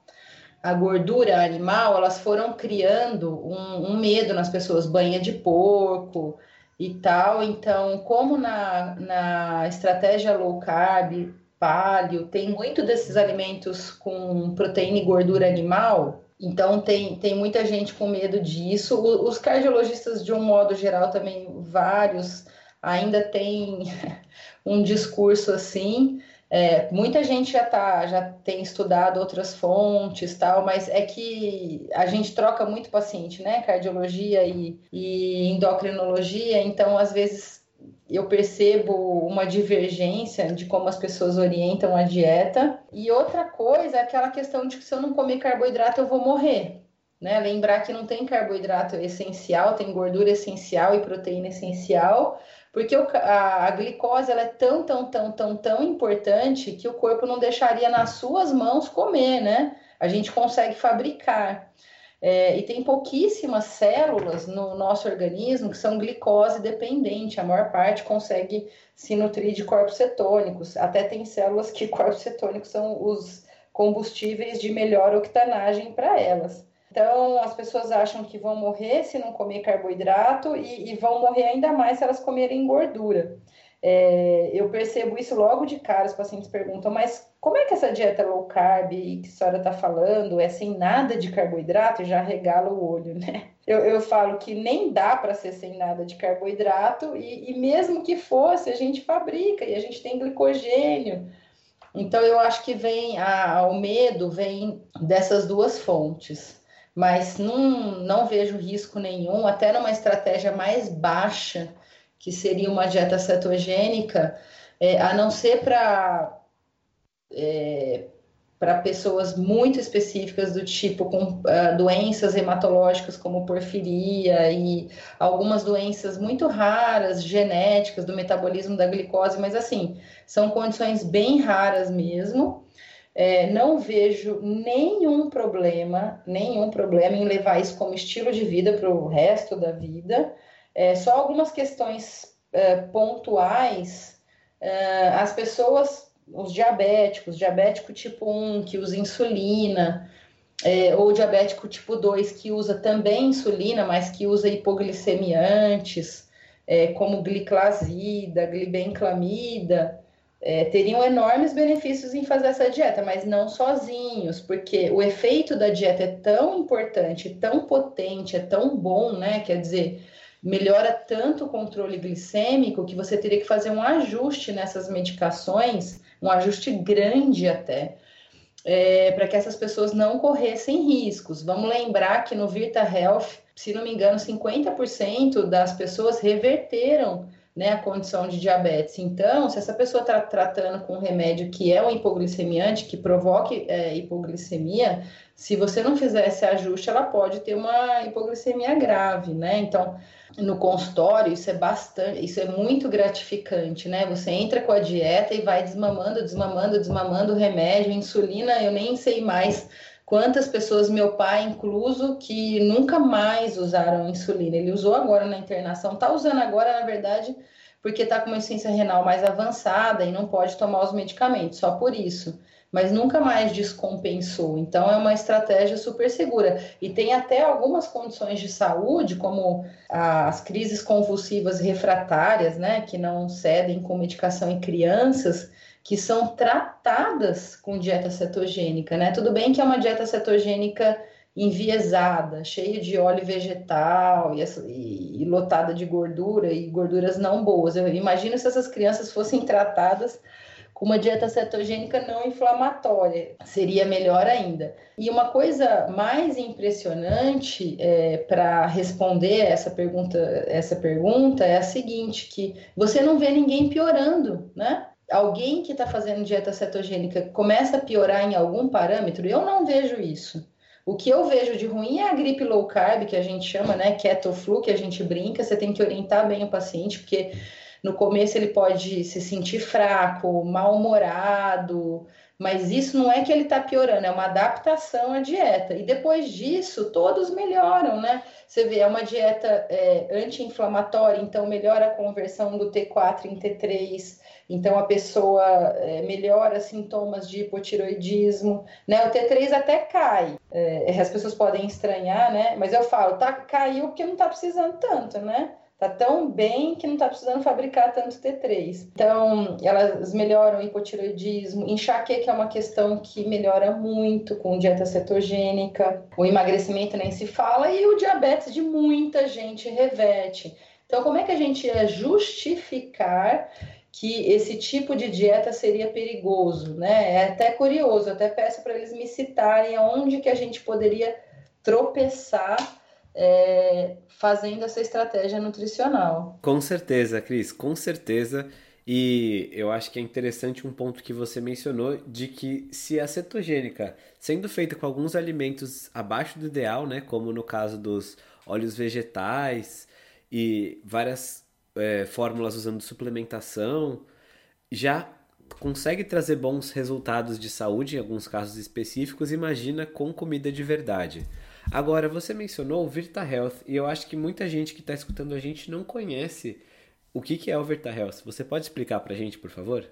à gordura animal, elas foram criando um, um medo nas pessoas, banha de porco e tal, então como na, na estratégia low carb paleo, tem muito desses alimentos com proteína e gordura animal. Então tem, tem muita gente com medo disso. os cardiologistas, de um modo geral, também vários ainda têm *laughs* um discurso assim. É, muita gente já tá, já tem estudado outras fontes, tal, mas é que a gente troca muito paciente, né? Cardiologia e, e endocrinologia, então às vezes eu percebo uma divergência de como as pessoas orientam a dieta. E outra coisa é aquela questão de que se eu não comer carboidrato eu vou morrer. Né? Lembrar que não tem carboidrato essencial, tem gordura essencial e proteína essencial, porque a, a glicose ela é tão, tão, tão, tão, tão importante que o corpo não deixaria nas suas mãos comer, né? A gente consegue fabricar. É, e tem pouquíssimas células no nosso organismo que são glicose dependente, a maior parte consegue se nutrir de corpos cetônicos. Até tem células que *laughs* corpos cetônicos são os combustíveis de melhor octanagem para elas. Então, as pessoas acham que vão morrer se não comer carboidrato e, e vão morrer ainda mais se elas comerem gordura. É, eu percebo isso logo de cara, os pacientes perguntam, mas como é que essa dieta low carb que a senhora está falando é sem nada de carboidrato? Já regala o olho, né? Eu, eu falo que nem dá para ser sem nada de carboidrato, e, e mesmo que fosse, a gente fabrica e a gente tem glicogênio. Então, eu acho que vem a, o medo vem dessas duas fontes, mas não, não vejo risco nenhum, até numa estratégia mais baixa que seria uma dieta cetogênica, é, a não ser para é, para pessoas muito específicas do tipo com uh, doenças hematológicas como porfiria e algumas doenças muito raras genéticas do metabolismo da glicose, mas assim são condições bem raras mesmo. É, não vejo nenhum problema, nenhum problema em levar isso como estilo de vida para o resto da vida. É, só algumas questões é, pontuais, é, as pessoas, os diabéticos, diabético tipo 1 que usa insulina, é, ou diabético tipo 2 que usa também insulina, mas que usa hipoglicemiantes, é, como gliclazida, glibenclamida, é, teriam enormes benefícios em fazer essa dieta, mas não sozinhos, porque o efeito da dieta é tão importante, tão potente, é tão bom, né? Quer dizer, melhora tanto o controle glicêmico que você teria que fazer um ajuste nessas medicações, um ajuste grande até, é, para que essas pessoas não corressem riscos. Vamos lembrar que no Virta Health, se não me engano, 50% das pessoas reverteram né, a condição de diabetes. Então, se essa pessoa está tratando com um remédio que é um hipoglicemiante, que provoque é, hipoglicemia, se você não fizer esse ajuste, ela pode ter uma hipoglicemia grave, né? Então, no consultório, isso é bastante, isso é muito gratificante, né? Você entra com a dieta e vai desmamando, desmamando, desmamando o remédio, insulina, eu nem sei mais quantas pessoas, meu pai incluso, que nunca mais usaram insulina. Ele usou agora na internação, tá usando agora, na verdade, porque tá com uma insuficiência renal mais avançada e não pode tomar os medicamentos, só por isso mas nunca mais descompensou. Então, é uma estratégia super segura. E tem até algumas condições de saúde, como as crises convulsivas refratárias, né, que não cedem com medicação em crianças, que são tratadas com dieta cetogênica, né? Tudo bem que é uma dieta cetogênica enviesada, cheia de óleo vegetal e, e, e, lotada de gordura e gorduras não boas. Eu imagino se essas crianças fossem tratadas com uma dieta cetogênica não inflamatória, seria melhor ainda. E uma coisa mais impressionante é, para responder essa pergunta, essa pergunta é a seguinte: que você não vê ninguém piorando, né? Alguém que está fazendo dieta cetogênica começa a piorar em algum parâmetro? Eu não vejo isso. O que eu vejo de ruim é a gripe low carb, que a gente chama, né? Keto flu, que a gente brinca. Você tem que orientar bem o paciente, porque no começo ele pode se sentir fraco, mal-humorado, mas isso não é que ele está piorando, é uma adaptação à dieta. E depois disso, todos melhoram, né? Você vê, é uma dieta é, anti-inflamatória, então melhora a conversão do T4 em T3, então a pessoa é, melhora sintomas de hipotiroidismo, né? O T3 até cai, é, as pessoas podem estranhar, né? Mas eu falo, tá, caiu porque não está precisando tanto, né? Tá tão bem que não está precisando fabricar tanto T3. Então, elas melhoram o hipotiroidismo, enxaqueca é uma questão que melhora muito com dieta cetogênica, o emagrecimento nem se fala e o diabetes de muita gente reverte. Então, como é que a gente ia justificar que esse tipo de dieta seria perigoso, né? É até curioso, até peço para eles me citarem aonde que a gente poderia tropeçar é, fazendo essa estratégia nutricional. Com certeza, Cris, com certeza. E eu acho que é interessante um ponto que você mencionou de que se a cetogênica, sendo feita com alguns alimentos abaixo do ideal, né, como no caso dos óleos vegetais e várias é, fórmulas usando suplementação, já consegue trazer bons resultados de saúde em alguns casos específicos, imagina com comida de verdade. Agora, você mencionou o Virta Health e eu acho que muita gente que está escutando a gente não conhece o que, que é o Virta Health. Você pode explicar para a gente, por favor?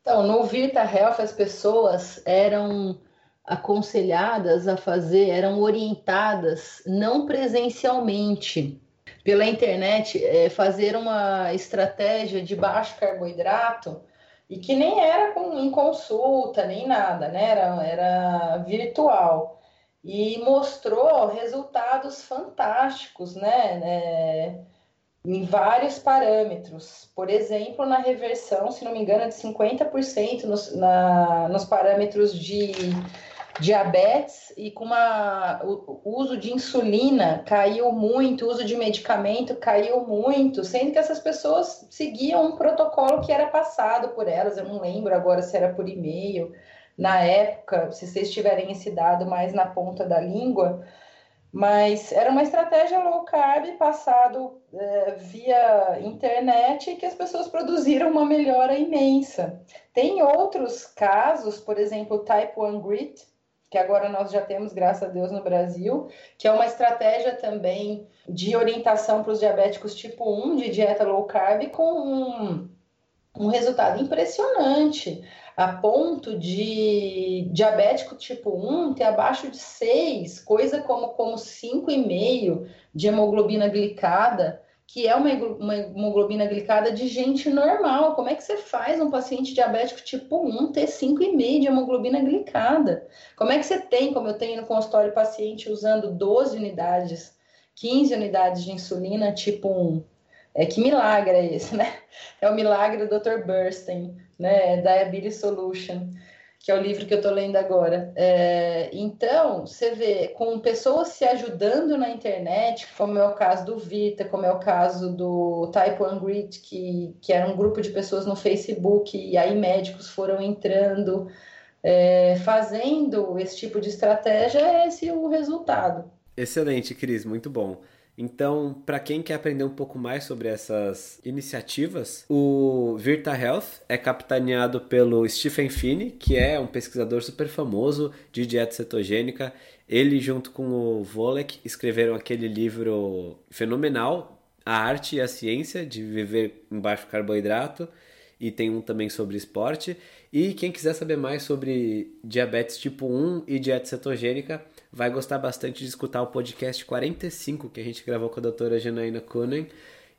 Então, no Virta Health as pessoas eram aconselhadas a fazer, eram orientadas não presencialmente. pela internet é, fazer uma estratégia de baixo carboidrato e que nem era com, em consulta, nem nada, né? Era, era virtual. E mostrou resultados fantásticos, né? É, em vários parâmetros. Por exemplo, na reversão, se não me engano, de 50% nos, na, nos parâmetros de diabetes e com uma, o, uso de insulina caiu muito, o uso de medicamento caiu muito, sendo que essas pessoas seguiam um protocolo que era passado por elas, eu não lembro agora se era por e-mail, na época, se vocês tiverem esse dado mais na ponta da língua, mas era uma estratégia low carb passado é, via internet que as pessoas produziram uma melhora imensa. Tem outros casos, por exemplo, Type 1 Grit, que agora nós já temos, graças a Deus, no Brasil, que é uma estratégia também de orientação para os diabéticos tipo 1 de dieta low carb com um, um resultado impressionante, a ponto de diabético tipo 1 ter abaixo de 6, coisa como, como 5,5 de hemoglobina glicada que é uma, hemoglobina glicada de gente normal. Como é que você faz um paciente diabético tipo 1 ter 5,5 de hemoglobina glicada? Como é que você tem, como eu tenho no consultório, paciente usando 12 unidades, 15 unidades de insulina tipo 1? É que milagre é esse, né? É o milagre do Dr. Burstein, né? Diabetes Solution que é o livro que eu estou lendo agora. É, então, você vê, com pessoas se ajudando na internet, como é o caso do Vita, como é o caso do Type 1 Grit, que, que era um grupo de pessoas no Facebook, e aí médicos foram entrando, é, fazendo esse tipo de estratégia, é esse o resultado. Excelente, Cris, muito bom. Então, para quem quer aprender um pouco mais sobre essas iniciativas, o Virta Health é capitaneado pelo Stephen Finney, que é um pesquisador super famoso de dieta cetogênica. Ele, junto com o Volek, escreveram aquele livro fenomenal, A Arte e a Ciência de Viver em Baixo Carboidrato, e tem um também sobre esporte. E quem quiser saber mais sobre diabetes tipo 1 e dieta cetogênica, vai gostar bastante de escutar o podcast 45 que a gente gravou com a doutora Janaína Kunen.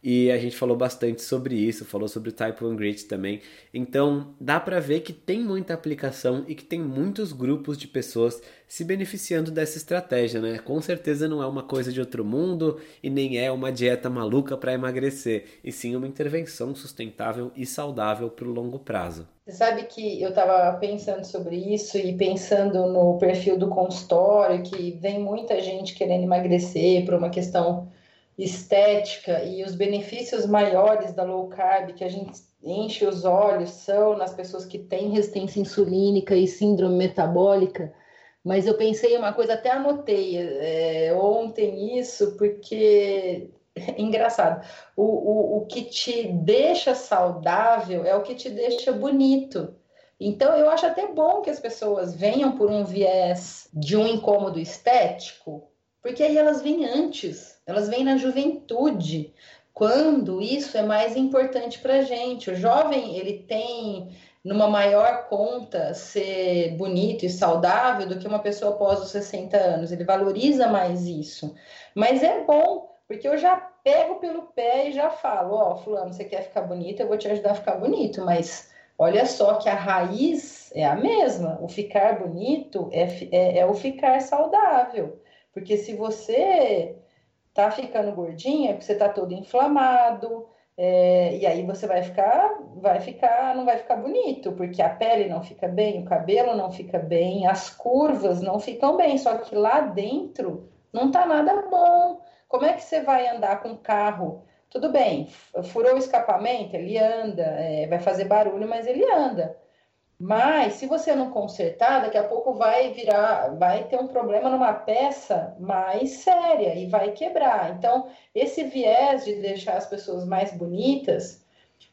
E a gente falou bastante sobre isso, falou sobre o Type 1 Grit também. Então, dá para ver que tem muita aplicação e que tem muitos grupos de pessoas se beneficiando dessa estratégia, né? Com certeza não é uma coisa de outro mundo e nem é uma dieta maluca para emagrecer, e sim uma intervenção sustentável e saudável para o longo prazo. Você sabe que eu estava pensando sobre isso e pensando no perfil do consultório, que vem muita gente querendo emagrecer por uma questão estética e os benefícios maiores da low carb que a gente enche os olhos são nas pessoas que têm resistência insulínica e síndrome metabólica. Mas eu pensei uma coisa, até anotei é, ontem isso, porque *laughs* engraçado. O, o, o que te deixa saudável é o que te deixa bonito. Então, eu acho até bom que as pessoas venham por um viés de um incômodo estético, porque aí elas vêm antes, elas vêm na juventude, quando isso é mais importante para a gente. O jovem, ele tem numa maior conta ser bonito e saudável do que uma pessoa após os 60 anos. Ele valoriza mais isso. Mas é bom, porque eu já pego pelo pé e já falo: Ó, oh, Fulano, você quer ficar bonito? Eu vou te ajudar a ficar bonito, mas olha só que a raiz é a mesma. O ficar bonito é, é, é o ficar saudável. Porque se você tá ficando gordinha, é porque você tá todo inflamado, é, e aí você vai ficar, vai ficar, não vai ficar bonito, porque a pele não fica bem, o cabelo não fica bem, as curvas não ficam bem, só que lá dentro não tá nada bom. Como é que você vai andar com o carro? Tudo bem, furou o escapamento, ele anda, é, vai fazer barulho, mas ele anda. Mas se você não consertar, daqui a pouco vai virar, vai ter um problema numa peça mais séria e vai quebrar. Então, esse viés de deixar as pessoas mais bonitas,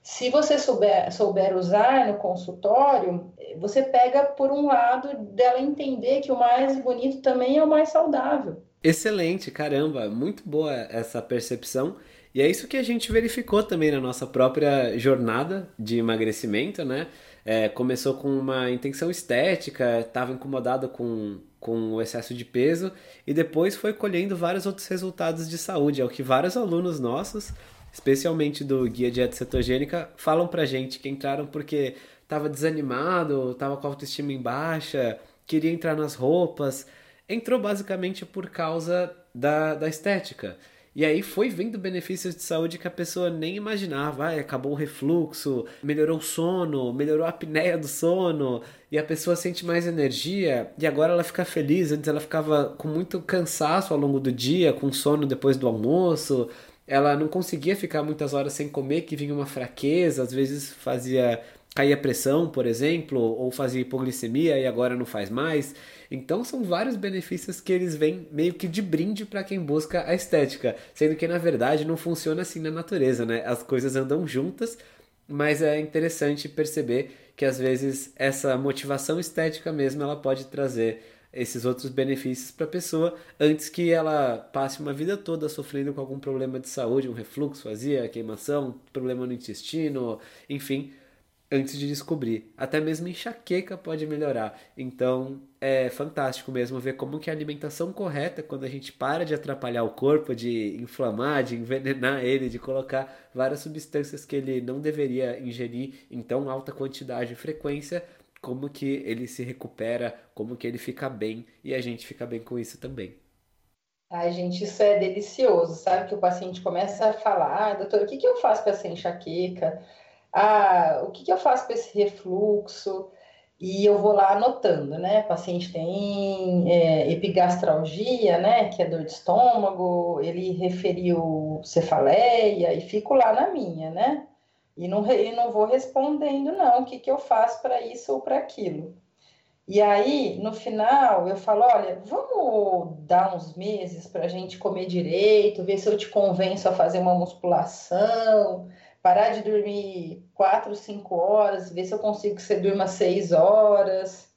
se você souber, souber usar no consultório, você pega por um lado dela entender que o mais bonito também é o mais saudável. Excelente, caramba, muito boa essa percepção. E é isso que a gente verificou também na nossa própria jornada de emagrecimento, né? É, começou com uma intenção estética, estava incomodado com, com o excesso de peso e depois foi colhendo vários outros resultados de saúde. É o que vários alunos nossos, especialmente do Guia Dieta Cetogênica, falam pra gente que entraram porque estava desanimado, estava com a autoestima em baixa, queria entrar nas roupas. Entrou basicamente por causa da, da estética. E aí foi vendo benefícios de saúde que a pessoa nem imaginava. Ah, acabou o refluxo, melhorou o sono, melhorou a apneia do sono, e a pessoa sente mais energia, e agora ela fica feliz. Antes ela ficava com muito cansaço ao longo do dia, com sono depois do almoço. Ela não conseguia ficar muitas horas sem comer, que vinha uma fraqueza, às vezes fazia cair a pressão, por exemplo, ou fazia hipoglicemia e agora não faz mais. Então são vários benefícios que eles vêm meio que de brinde para quem busca a estética, sendo que na verdade não funciona assim na natureza, né? As coisas andam juntas, mas é interessante perceber que às vezes essa motivação estética mesmo ela pode trazer esses outros benefícios para a pessoa antes que ela passe uma vida toda sofrendo com algum problema de saúde, um refluxo, azia, queimação, problema no intestino, enfim, antes de descobrir. Até mesmo enxaqueca pode melhorar. Então é fantástico mesmo ver como que a alimentação correta, quando a gente para de atrapalhar o corpo, de inflamar, de envenenar ele, de colocar várias substâncias que ele não deveria ingerir em tão alta quantidade e frequência, como que ele se recupera, como que ele fica bem e a gente fica bem com isso também. Ai, gente, isso é delicioso, sabe? Que o paciente começa a falar, ah, doutor, o que, que eu faço para essa enxaqueca? Ah, o que, que eu faço para esse refluxo? E eu vou lá anotando, né? O paciente tem é, epigastralgia, né? Que é dor de estômago, ele referiu cefaleia e fico lá na minha, né? E não, e não vou respondendo, não, o que, que eu faço para isso ou para aquilo. E aí, no final, eu falo: olha, vamos dar uns meses para a gente comer direito, ver se eu te convenço a fazer uma musculação, parar de dormir quatro, cinco horas, ver se eu consigo que você durma seis horas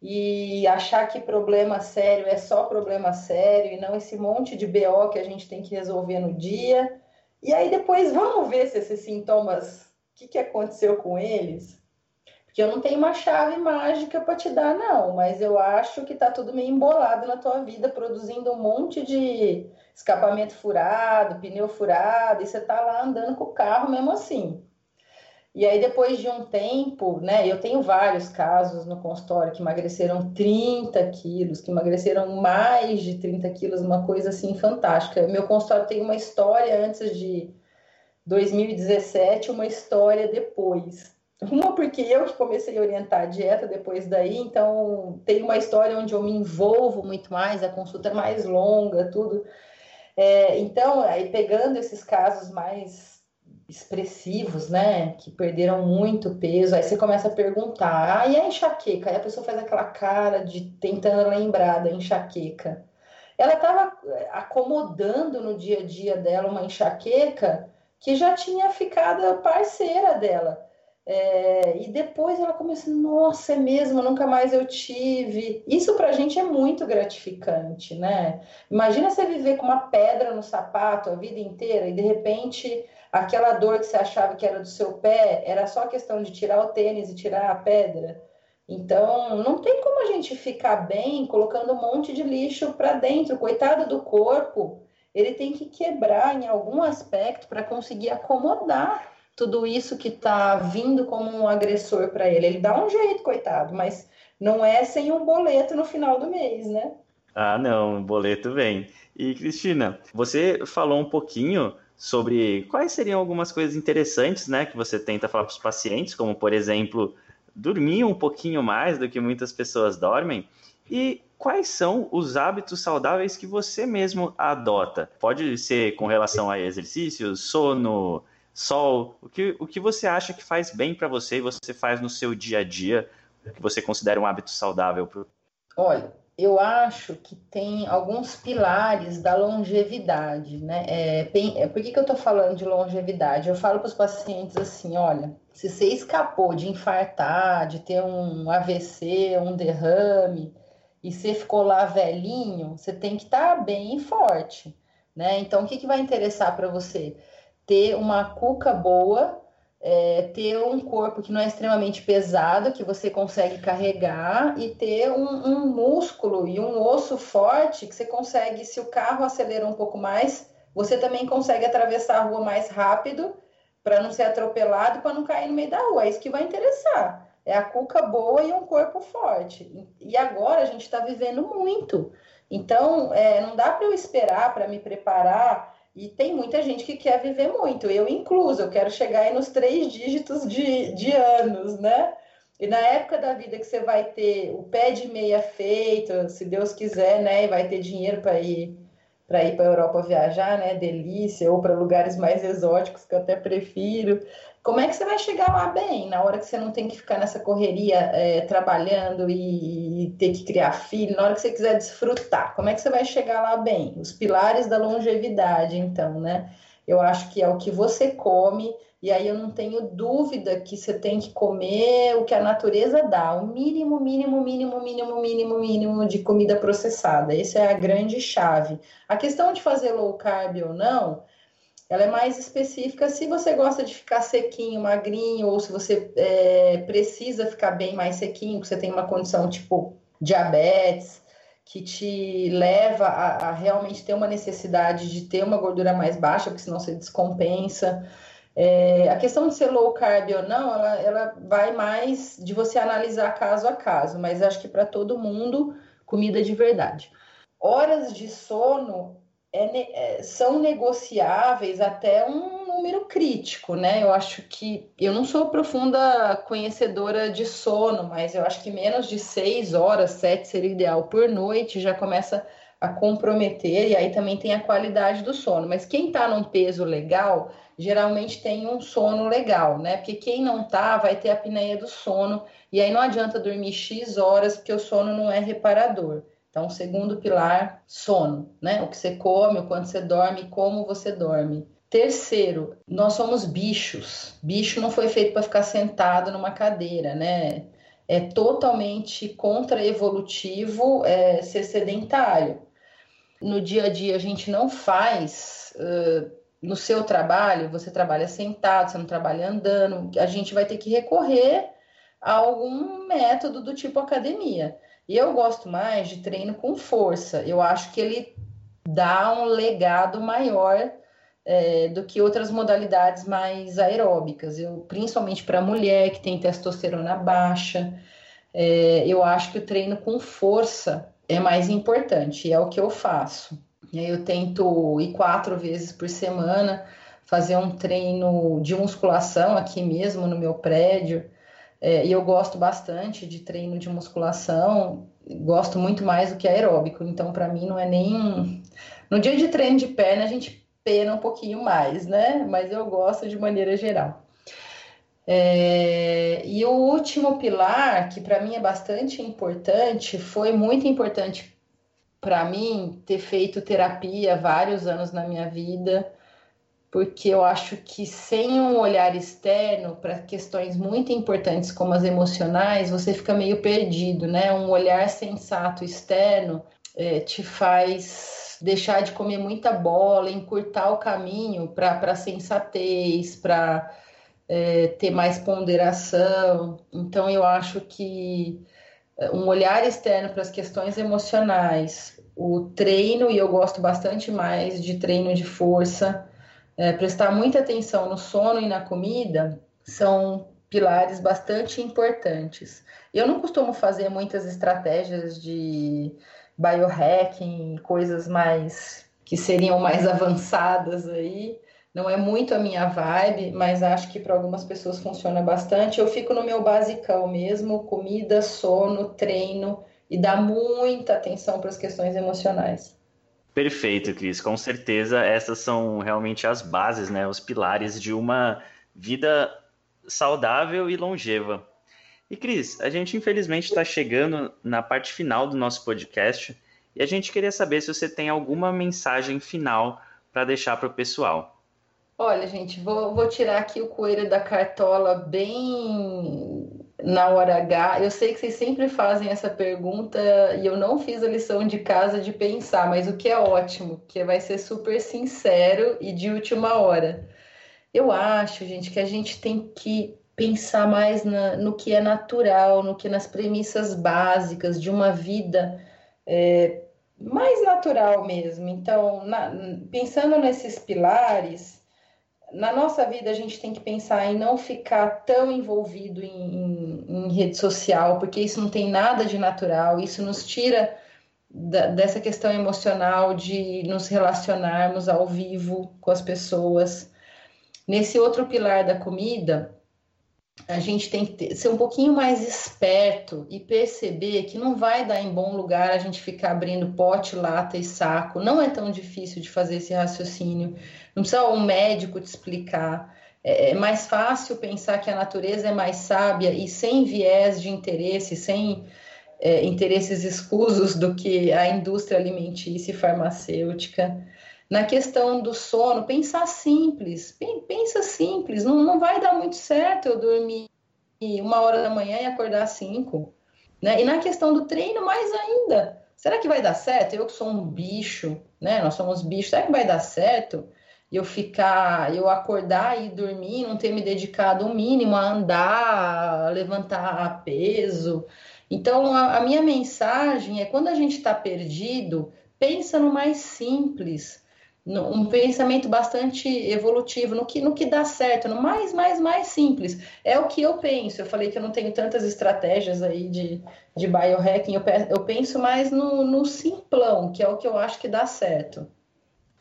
e achar que problema sério é só problema sério e não esse monte de BO que a gente tem que resolver no dia. E aí depois vamos ver se esses sintomas, o que, que aconteceu com eles. Porque eu não tenho uma chave mágica para te dar, não, mas eu acho que tá tudo meio embolado na tua vida, produzindo um monte de escapamento furado, pneu furado, e você tá lá andando com o carro mesmo assim. E aí, depois de um tempo, né? Eu tenho vários casos no consultório que emagreceram 30 quilos, que emagreceram mais de 30 quilos, uma coisa assim fantástica. Meu consultório tem uma história antes de 2017, uma história depois. Uma porque eu que comecei a orientar a dieta depois daí, então tem uma história onde eu me envolvo muito mais, a consulta é mais longa, tudo. É, então, aí pegando esses casos mais expressivos, né, que perderam muito peso, aí você começa a perguntar, ah, e a enxaqueca? Aí a pessoa faz aquela cara de tentando lembrar da enxaqueca. Ela estava é, acomodando no dia a dia dela uma enxaqueca que já tinha ficado parceira dela. É, e depois ela começa, nossa, é mesmo, nunca mais eu tive. Isso para a gente é muito gratificante, né? Imagina você viver com uma pedra no sapato a vida inteira e de repente aquela dor que você achava que era do seu pé era só questão de tirar o tênis e tirar a pedra. Então, não tem como a gente ficar bem colocando um monte de lixo para dentro. Coitado do corpo, ele tem que quebrar em algum aspecto para conseguir acomodar tudo isso que está vindo como um agressor para ele. Ele dá um jeito, coitado, mas não é sem um boleto no final do mês, né? Ah, não, o boleto vem. E Cristina, você falou um pouquinho sobre quais seriam algumas coisas interessantes, né, que você tenta falar para os pacientes, como por exemplo, dormir um pouquinho mais do que muitas pessoas dormem. E quais são os hábitos saudáveis que você mesmo adota? Pode ser com relação a exercícios, sono, sol, o que, o que você acha que faz bem para você e você faz no seu dia a dia, que você considera um hábito saudável? Pro... Olha, eu acho que tem alguns pilares da longevidade, né? É, é, por que, que eu tô falando de longevidade? Eu falo para os pacientes assim: olha, se você escapou de infartar, de ter um AVC, um derrame, e você ficou lá velhinho, você tem que estar tá bem forte, né? Então, o que, que vai interessar para você? Ter uma cuca boa, é, ter um corpo que não é extremamente pesado, que você consegue carregar, e ter um, um, músculo e um osso forte que você consegue, se o carro acelera um pouco mais, você também consegue atravessar a rua mais rápido para não ser atropelado, para não cair no meio da rua. É isso que vai interessar. É a cuca boa e um corpo forte. E agora a gente está vivendo muito. Então, é, não dá para eu esperar para me preparar e tem muita gente que quer viver muito, eu incluso, eu quero chegar aí nos três dígitos de, de anos, né? E na época da vida que você vai ter o pé de meia feito, se Deus quiser, né? E vai ter dinheiro para ir para ir para a Europa viajar, né? Delícia, ou para lugares mais exóticos que eu até prefiro. Como é que você vai chegar lá bem, na hora que você não tem que ficar nessa correria é, trabalhando e, ter que criar filho, na hora que você quiser desfrutar? Como é que você vai chegar lá bem? Os pilares da longevidade, então, né? Eu acho que é o que você come, e aí eu não tenho dúvida que você tem que comer o que a natureza dá, o mínimo, mínimo, mínimo, mínimo, mínimo, mínimo de comida processada. Essa é a grande chave. A questão de fazer low carb ou não, ela é mais específica se você gosta de ficar sequinho, magrinho, ou se você é, precisa ficar bem mais sequinho, que você tem uma condição tipo diabetes, que te leva a, a realmente ter uma necessidade de ter uma gordura mais baixa, porque senão você descompensa. É, a questão de ser low carb ou não, ela, ela vai mais de você analisar caso a caso, mas acho que para todo mundo, comida de verdade. Horas de sono é, é, são negociáveis até um número crítico, né? Eu acho que eu não sou profunda conhecedora de sono, mas eu acho que menos de seis horas, sete seria ideal por noite, já começa a comprometer, e aí também tem a qualidade do sono. Mas quem está num peso legal geralmente tem um sono legal, né? Porque quem não tá vai ter a apneia do sono e aí não adianta dormir X horas porque o sono não é reparador. Então, segundo pilar, sono, né? O que você come, o quanto você dorme, como você dorme. Terceiro, nós somos bichos. Bicho não foi feito para ficar sentado numa cadeira, né? É totalmente contra-evolutivo é, ser sedentário. No dia a dia a gente não faz uh, no seu trabalho, você trabalha sentado, você não trabalha andando, a gente vai ter que recorrer a algum método do tipo academia. E eu gosto mais de treino com força. Eu acho que ele dá um legado maior é, do que outras modalidades mais aeróbicas. Eu, principalmente para mulher que tem testosterona baixa, é, eu acho que o treino com força é mais importante. É o que eu faço. E eu tento ir quatro vezes por semana, fazer um treino de musculação aqui mesmo no meu prédio. É, e eu gosto bastante de treino de musculação, gosto muito mais do que aeróbico. Então, para mim, não é nem. No dia de treino de perna, a gente pena um pouquinho mais, né? Mas eu gosto de maneira geral. É, e o último pilar, que para mim é bastante importante, foi muito importante para mim ter feito terapia vários anos na minha vida, porque eu acho que sem um olhar externo para questões muito importantes como as emocionais, você fica meio perdido, né? Um olhar sensato externo é, te faz deixar de comer muita bola, encurtar o caminho para sensatez, para é, ter mais ponderação. Então, eu acho que um olhar externo para as questões emocionais, o treino, e eu gosto bastante mais de treino de força, é, prestar muita atenção no sono e na comida, são pilares bastante importantes. Eu não costumo fazer muitas estratégias de biohacking, coisas mais que seriam mais avançadas aí, não é muito a minha vibe, mas acho que para algumas pessoas funciona bastante. Eu fico no meu basicão mesmo, comida, sono, treino e dar muita atenção para as questões emocionais. Perfeito, Cris. Com certeza essas são realmente as bases, né, os pilares de uma vida saudável e longeva. E Cris, a gente infelizmente está chegando na parte final do nosso podcast e a gente queria saber se você tem alguma mensagem final para deixar para o pessoal. Olha, gente, vou, vou tirar aqui o coelho da cartola bem na hora H. Eu sei que vocês sempre fazem essa pergunta e eu não fiz a lição de casa de pensar, mas o que é ótimo, que vai ser super sincero e de última hora. Eu acho, gente, que a gente tem que pensar mais na, no que é natural, no que nas premissas básicas de uma vida é, mais natural mesmo. Então, na, pensando nesses pilares, na nossa vida a gente tem que pensar em não ficar tão envolvido em, em, rede social, porque isso não tem nada de natural, isso nos tira da, dessa questão emocional de nos relacionarmos ao vivo com as pessoas. Nesse outro pilar da comida, a gente tem que ter, ser um pouquinho mais esperto e perceber que não vai dar em bom lugar a gente ficar abrindo pote, lata e saco. Não é tão difícil de fazer esse raciocínio. Não precisa um médico te explicar. É, é mais fácil pensar que a natureza é mais sábia e sem viés de interesse, sem é, interesses escusos do que a indústria alimentícia e farmacêutica. Na questão do sono, pensar simples, pensa simples, não, não vai dar muito certo eu dormir uma hora da manhã e acordar às cinco. Né? E na questão do treino, mais ainda. Será que vai dar certo? Eu que sou um bicho, né? Nós somos bichos, será que vai dar certo? Eu ficar, eu acordar e dormir, não ter me dedicado o mínimo a andar, a levantar peso. Então, a, a minha mensagem é quando a gente está perdido, pensa no mais simples um pensamento bastante evolutivo, no que, no que dá certo, no mais, mais, mais simples. É o que eu penso. Eu falei que eu não tenho tantas estratégias aí de, de biohacking, eu, eu penso mais no, no simplão, que é o que eu acho que dá certo.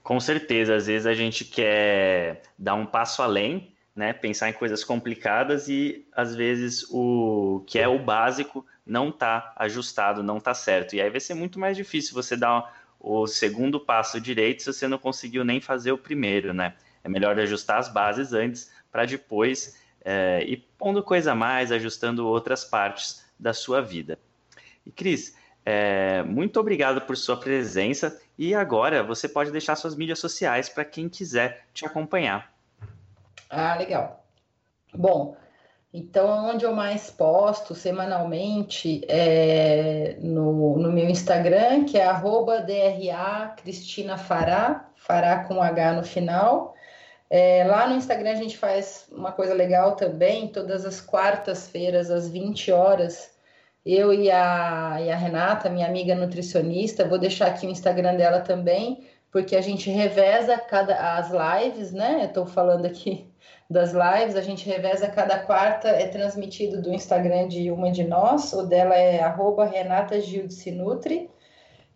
Com certeza, às vezes a gente quer dar um passo além, né? Pensar em coisas complicadas e às vezes o que é o básico não está ajustado, não está certo. E aí vai ser muito mais difícil você dar o segundo passo direito se você não conseguiu nem fazer o primeiro, né? É melhor ajustar as bases antes para depois é, ir pondo coisa a mais, ajustando outras partes da sua vida. E Cris, é, muito obrigado por sua presença e agora você pode deixar suas mídias sociais para quem quiser te acompanhar. Ah, legal. Bom, então, onde eu mais posto semanalmente é no, no meu Instagram, que é DRA Cristina Fará, Fará com H no final. É, lá no Instagram a gente faz uma coisa legal também, todas as quartas-feiras, às 20 horas, eu e a, e a Renata, minha amiga nutricionista, vou deixar aqui o Instagram dela também, porque a gente reveza cada, as lives, né? Eu estou falando aqui *laughs* das lives, a gente reveza cada quarta, é transmitido do Instagram de uma de nós, o dela é arroba Renata Nutri.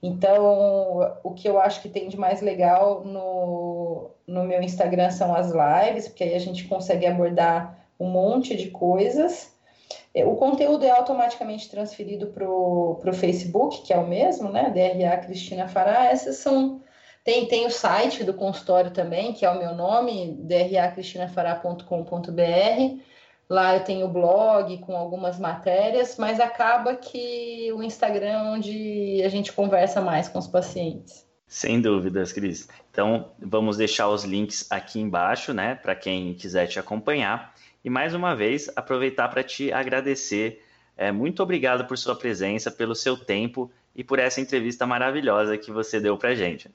Então, o que eu acho que tem de mais legal no, no meu Instagram são as lives, porque aí a gente consegue abordar um monte de coisas. É, o conteúdo é automaticamente transferido para o Facebook, que é o mesmo, né? DRA Cristina Fará. Essas são tem, tem o site do consultório também, que é o meu nome, dracristinafará.com.br. Lá eu tenho o blog com algumas matérias, mas acaba que o Instagram é onde a gente conversa mais com os pacientes. Sem dúvidas, Cris. Então, vamos deixar os links aqui embaixo, né, para quem quiser te acompanhar. E mais uma vez, aproveitar para te agradecer. É, muito obrigado por sua presença, pelo seu tempo e por essa entrevista maravilhosa que você deu para gente.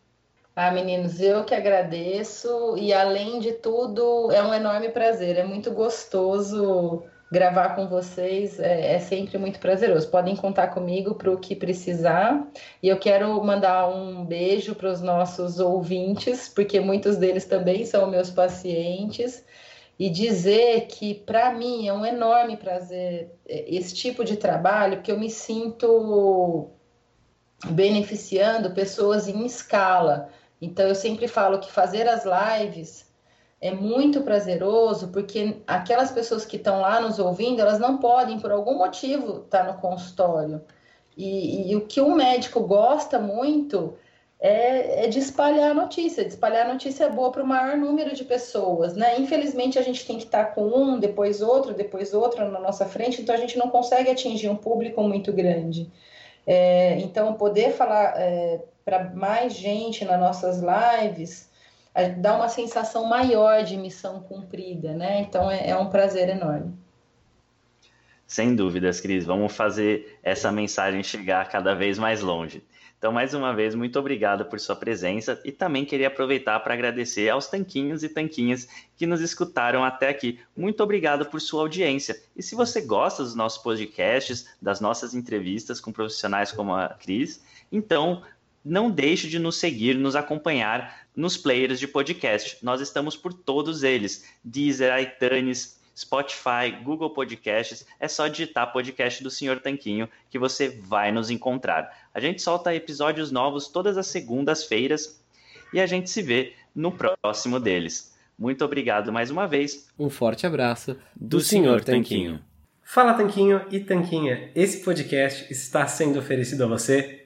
Ah, meninos, eu que agradeço e além de tudo é um enorme prazer, é muito gostoso gravar com vocês, é, é sempre muito prazeroso. Podem contar comigo para o que precisar e eu quero mandar um beijo para os nossos ouvintes, porque muitos deles também são meus pacientes e dizer que para mim é um enorme prazer é, esse tipo de trabalho, porque eu me sinto beneficiando pessoas em escala. Então eu sempre falo que fazer as lives é muito prazeroso, porque aquelas pessoas que estão lá nos ouvindo, elas não podem, por algum motivo, estar tá no consultório. E, e, o que o médico gosta muito é, é, de espalhar a notícia, de espalhar a notícia boa para o maior número de pessoas, né? Infelizmente a gente tem que estar tá com um, depois outro, depois outro na nossa frente, então a gente não consegue atingir um público muito grande. É, então, poder falar é, para mais gente nas nossas lives dá uma sensação maior de missão cumprida, né? Então, é, é um prazer enorme. Sem dúvidas, Cris. Vamos fazer essa mensagem chegar cada vez mais longe. Então, mais uma vez, muito obrigado por sua presença e também queria aproveitar para agradecer aos tanquinhos e tanquinhas que nos escutaram até aqui. Muito obrigado por sua audiência. E se você gosta dos nossos podcasts, das nossas entrevistas com profissionais como a Cris, então não deixe de nos seguir, nos acompanhar nos players de podcast. Nós estamos por todos eles: Deezer, iTunes, Spotify, Google Podcasts, é só digitar podcast do Senhor Tanquinho que você vai nos encontrar. A gente solta episódios novos todas as segundas-feiras e a gente se vê no próximo deles. Muito obrigado mais uma vez. Um forte abraço do, do Senhor Tanquinho. Fala Tanquinho e Tanquinha, esse podcast está sendo oferecido a você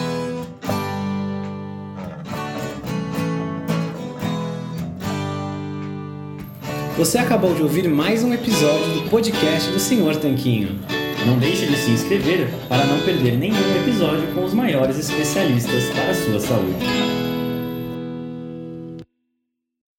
Você acabou de ouvir mais um episódio do podcast do Senhor Tanquinho. Não deixe de se inscrever para não perder nenhum episódio com os maiores especialistas para a sua saúde.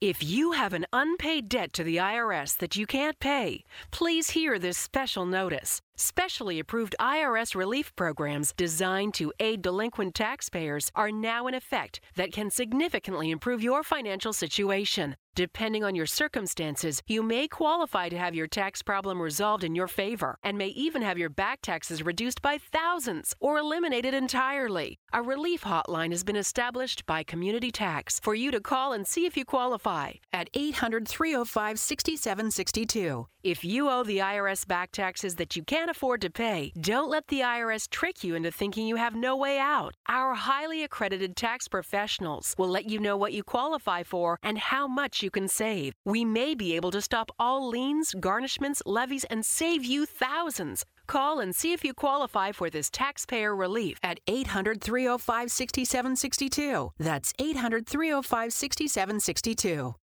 If you have an unpaid debt to the IRS that you can't pay, please hear this special notice. Specially approved IRS relief programs designed to aid delinquent taxpayers are now in effect that can significantly improve your financial situation. Depending on your circumstances, you may qualify to have your tax problem resolved in your favor and may even have your back taxes reduced by thousands or eliminated entirely. A relief hotline has been established by Community Tax for you to call and see if you qualify at 800 305 6762. If you owe the IRS back taxes that you can't afford to pay, don't let the IRS trick you into thinking you have no way out. Our highly accredited tax professionals will let you know what you qualify for and how much you can save. We may be able to stop all liens, garnishments, levies, and save you thousands. Call and see if you qualify for this taxpayer relief at 800 305 6762. That's 800 305 6762.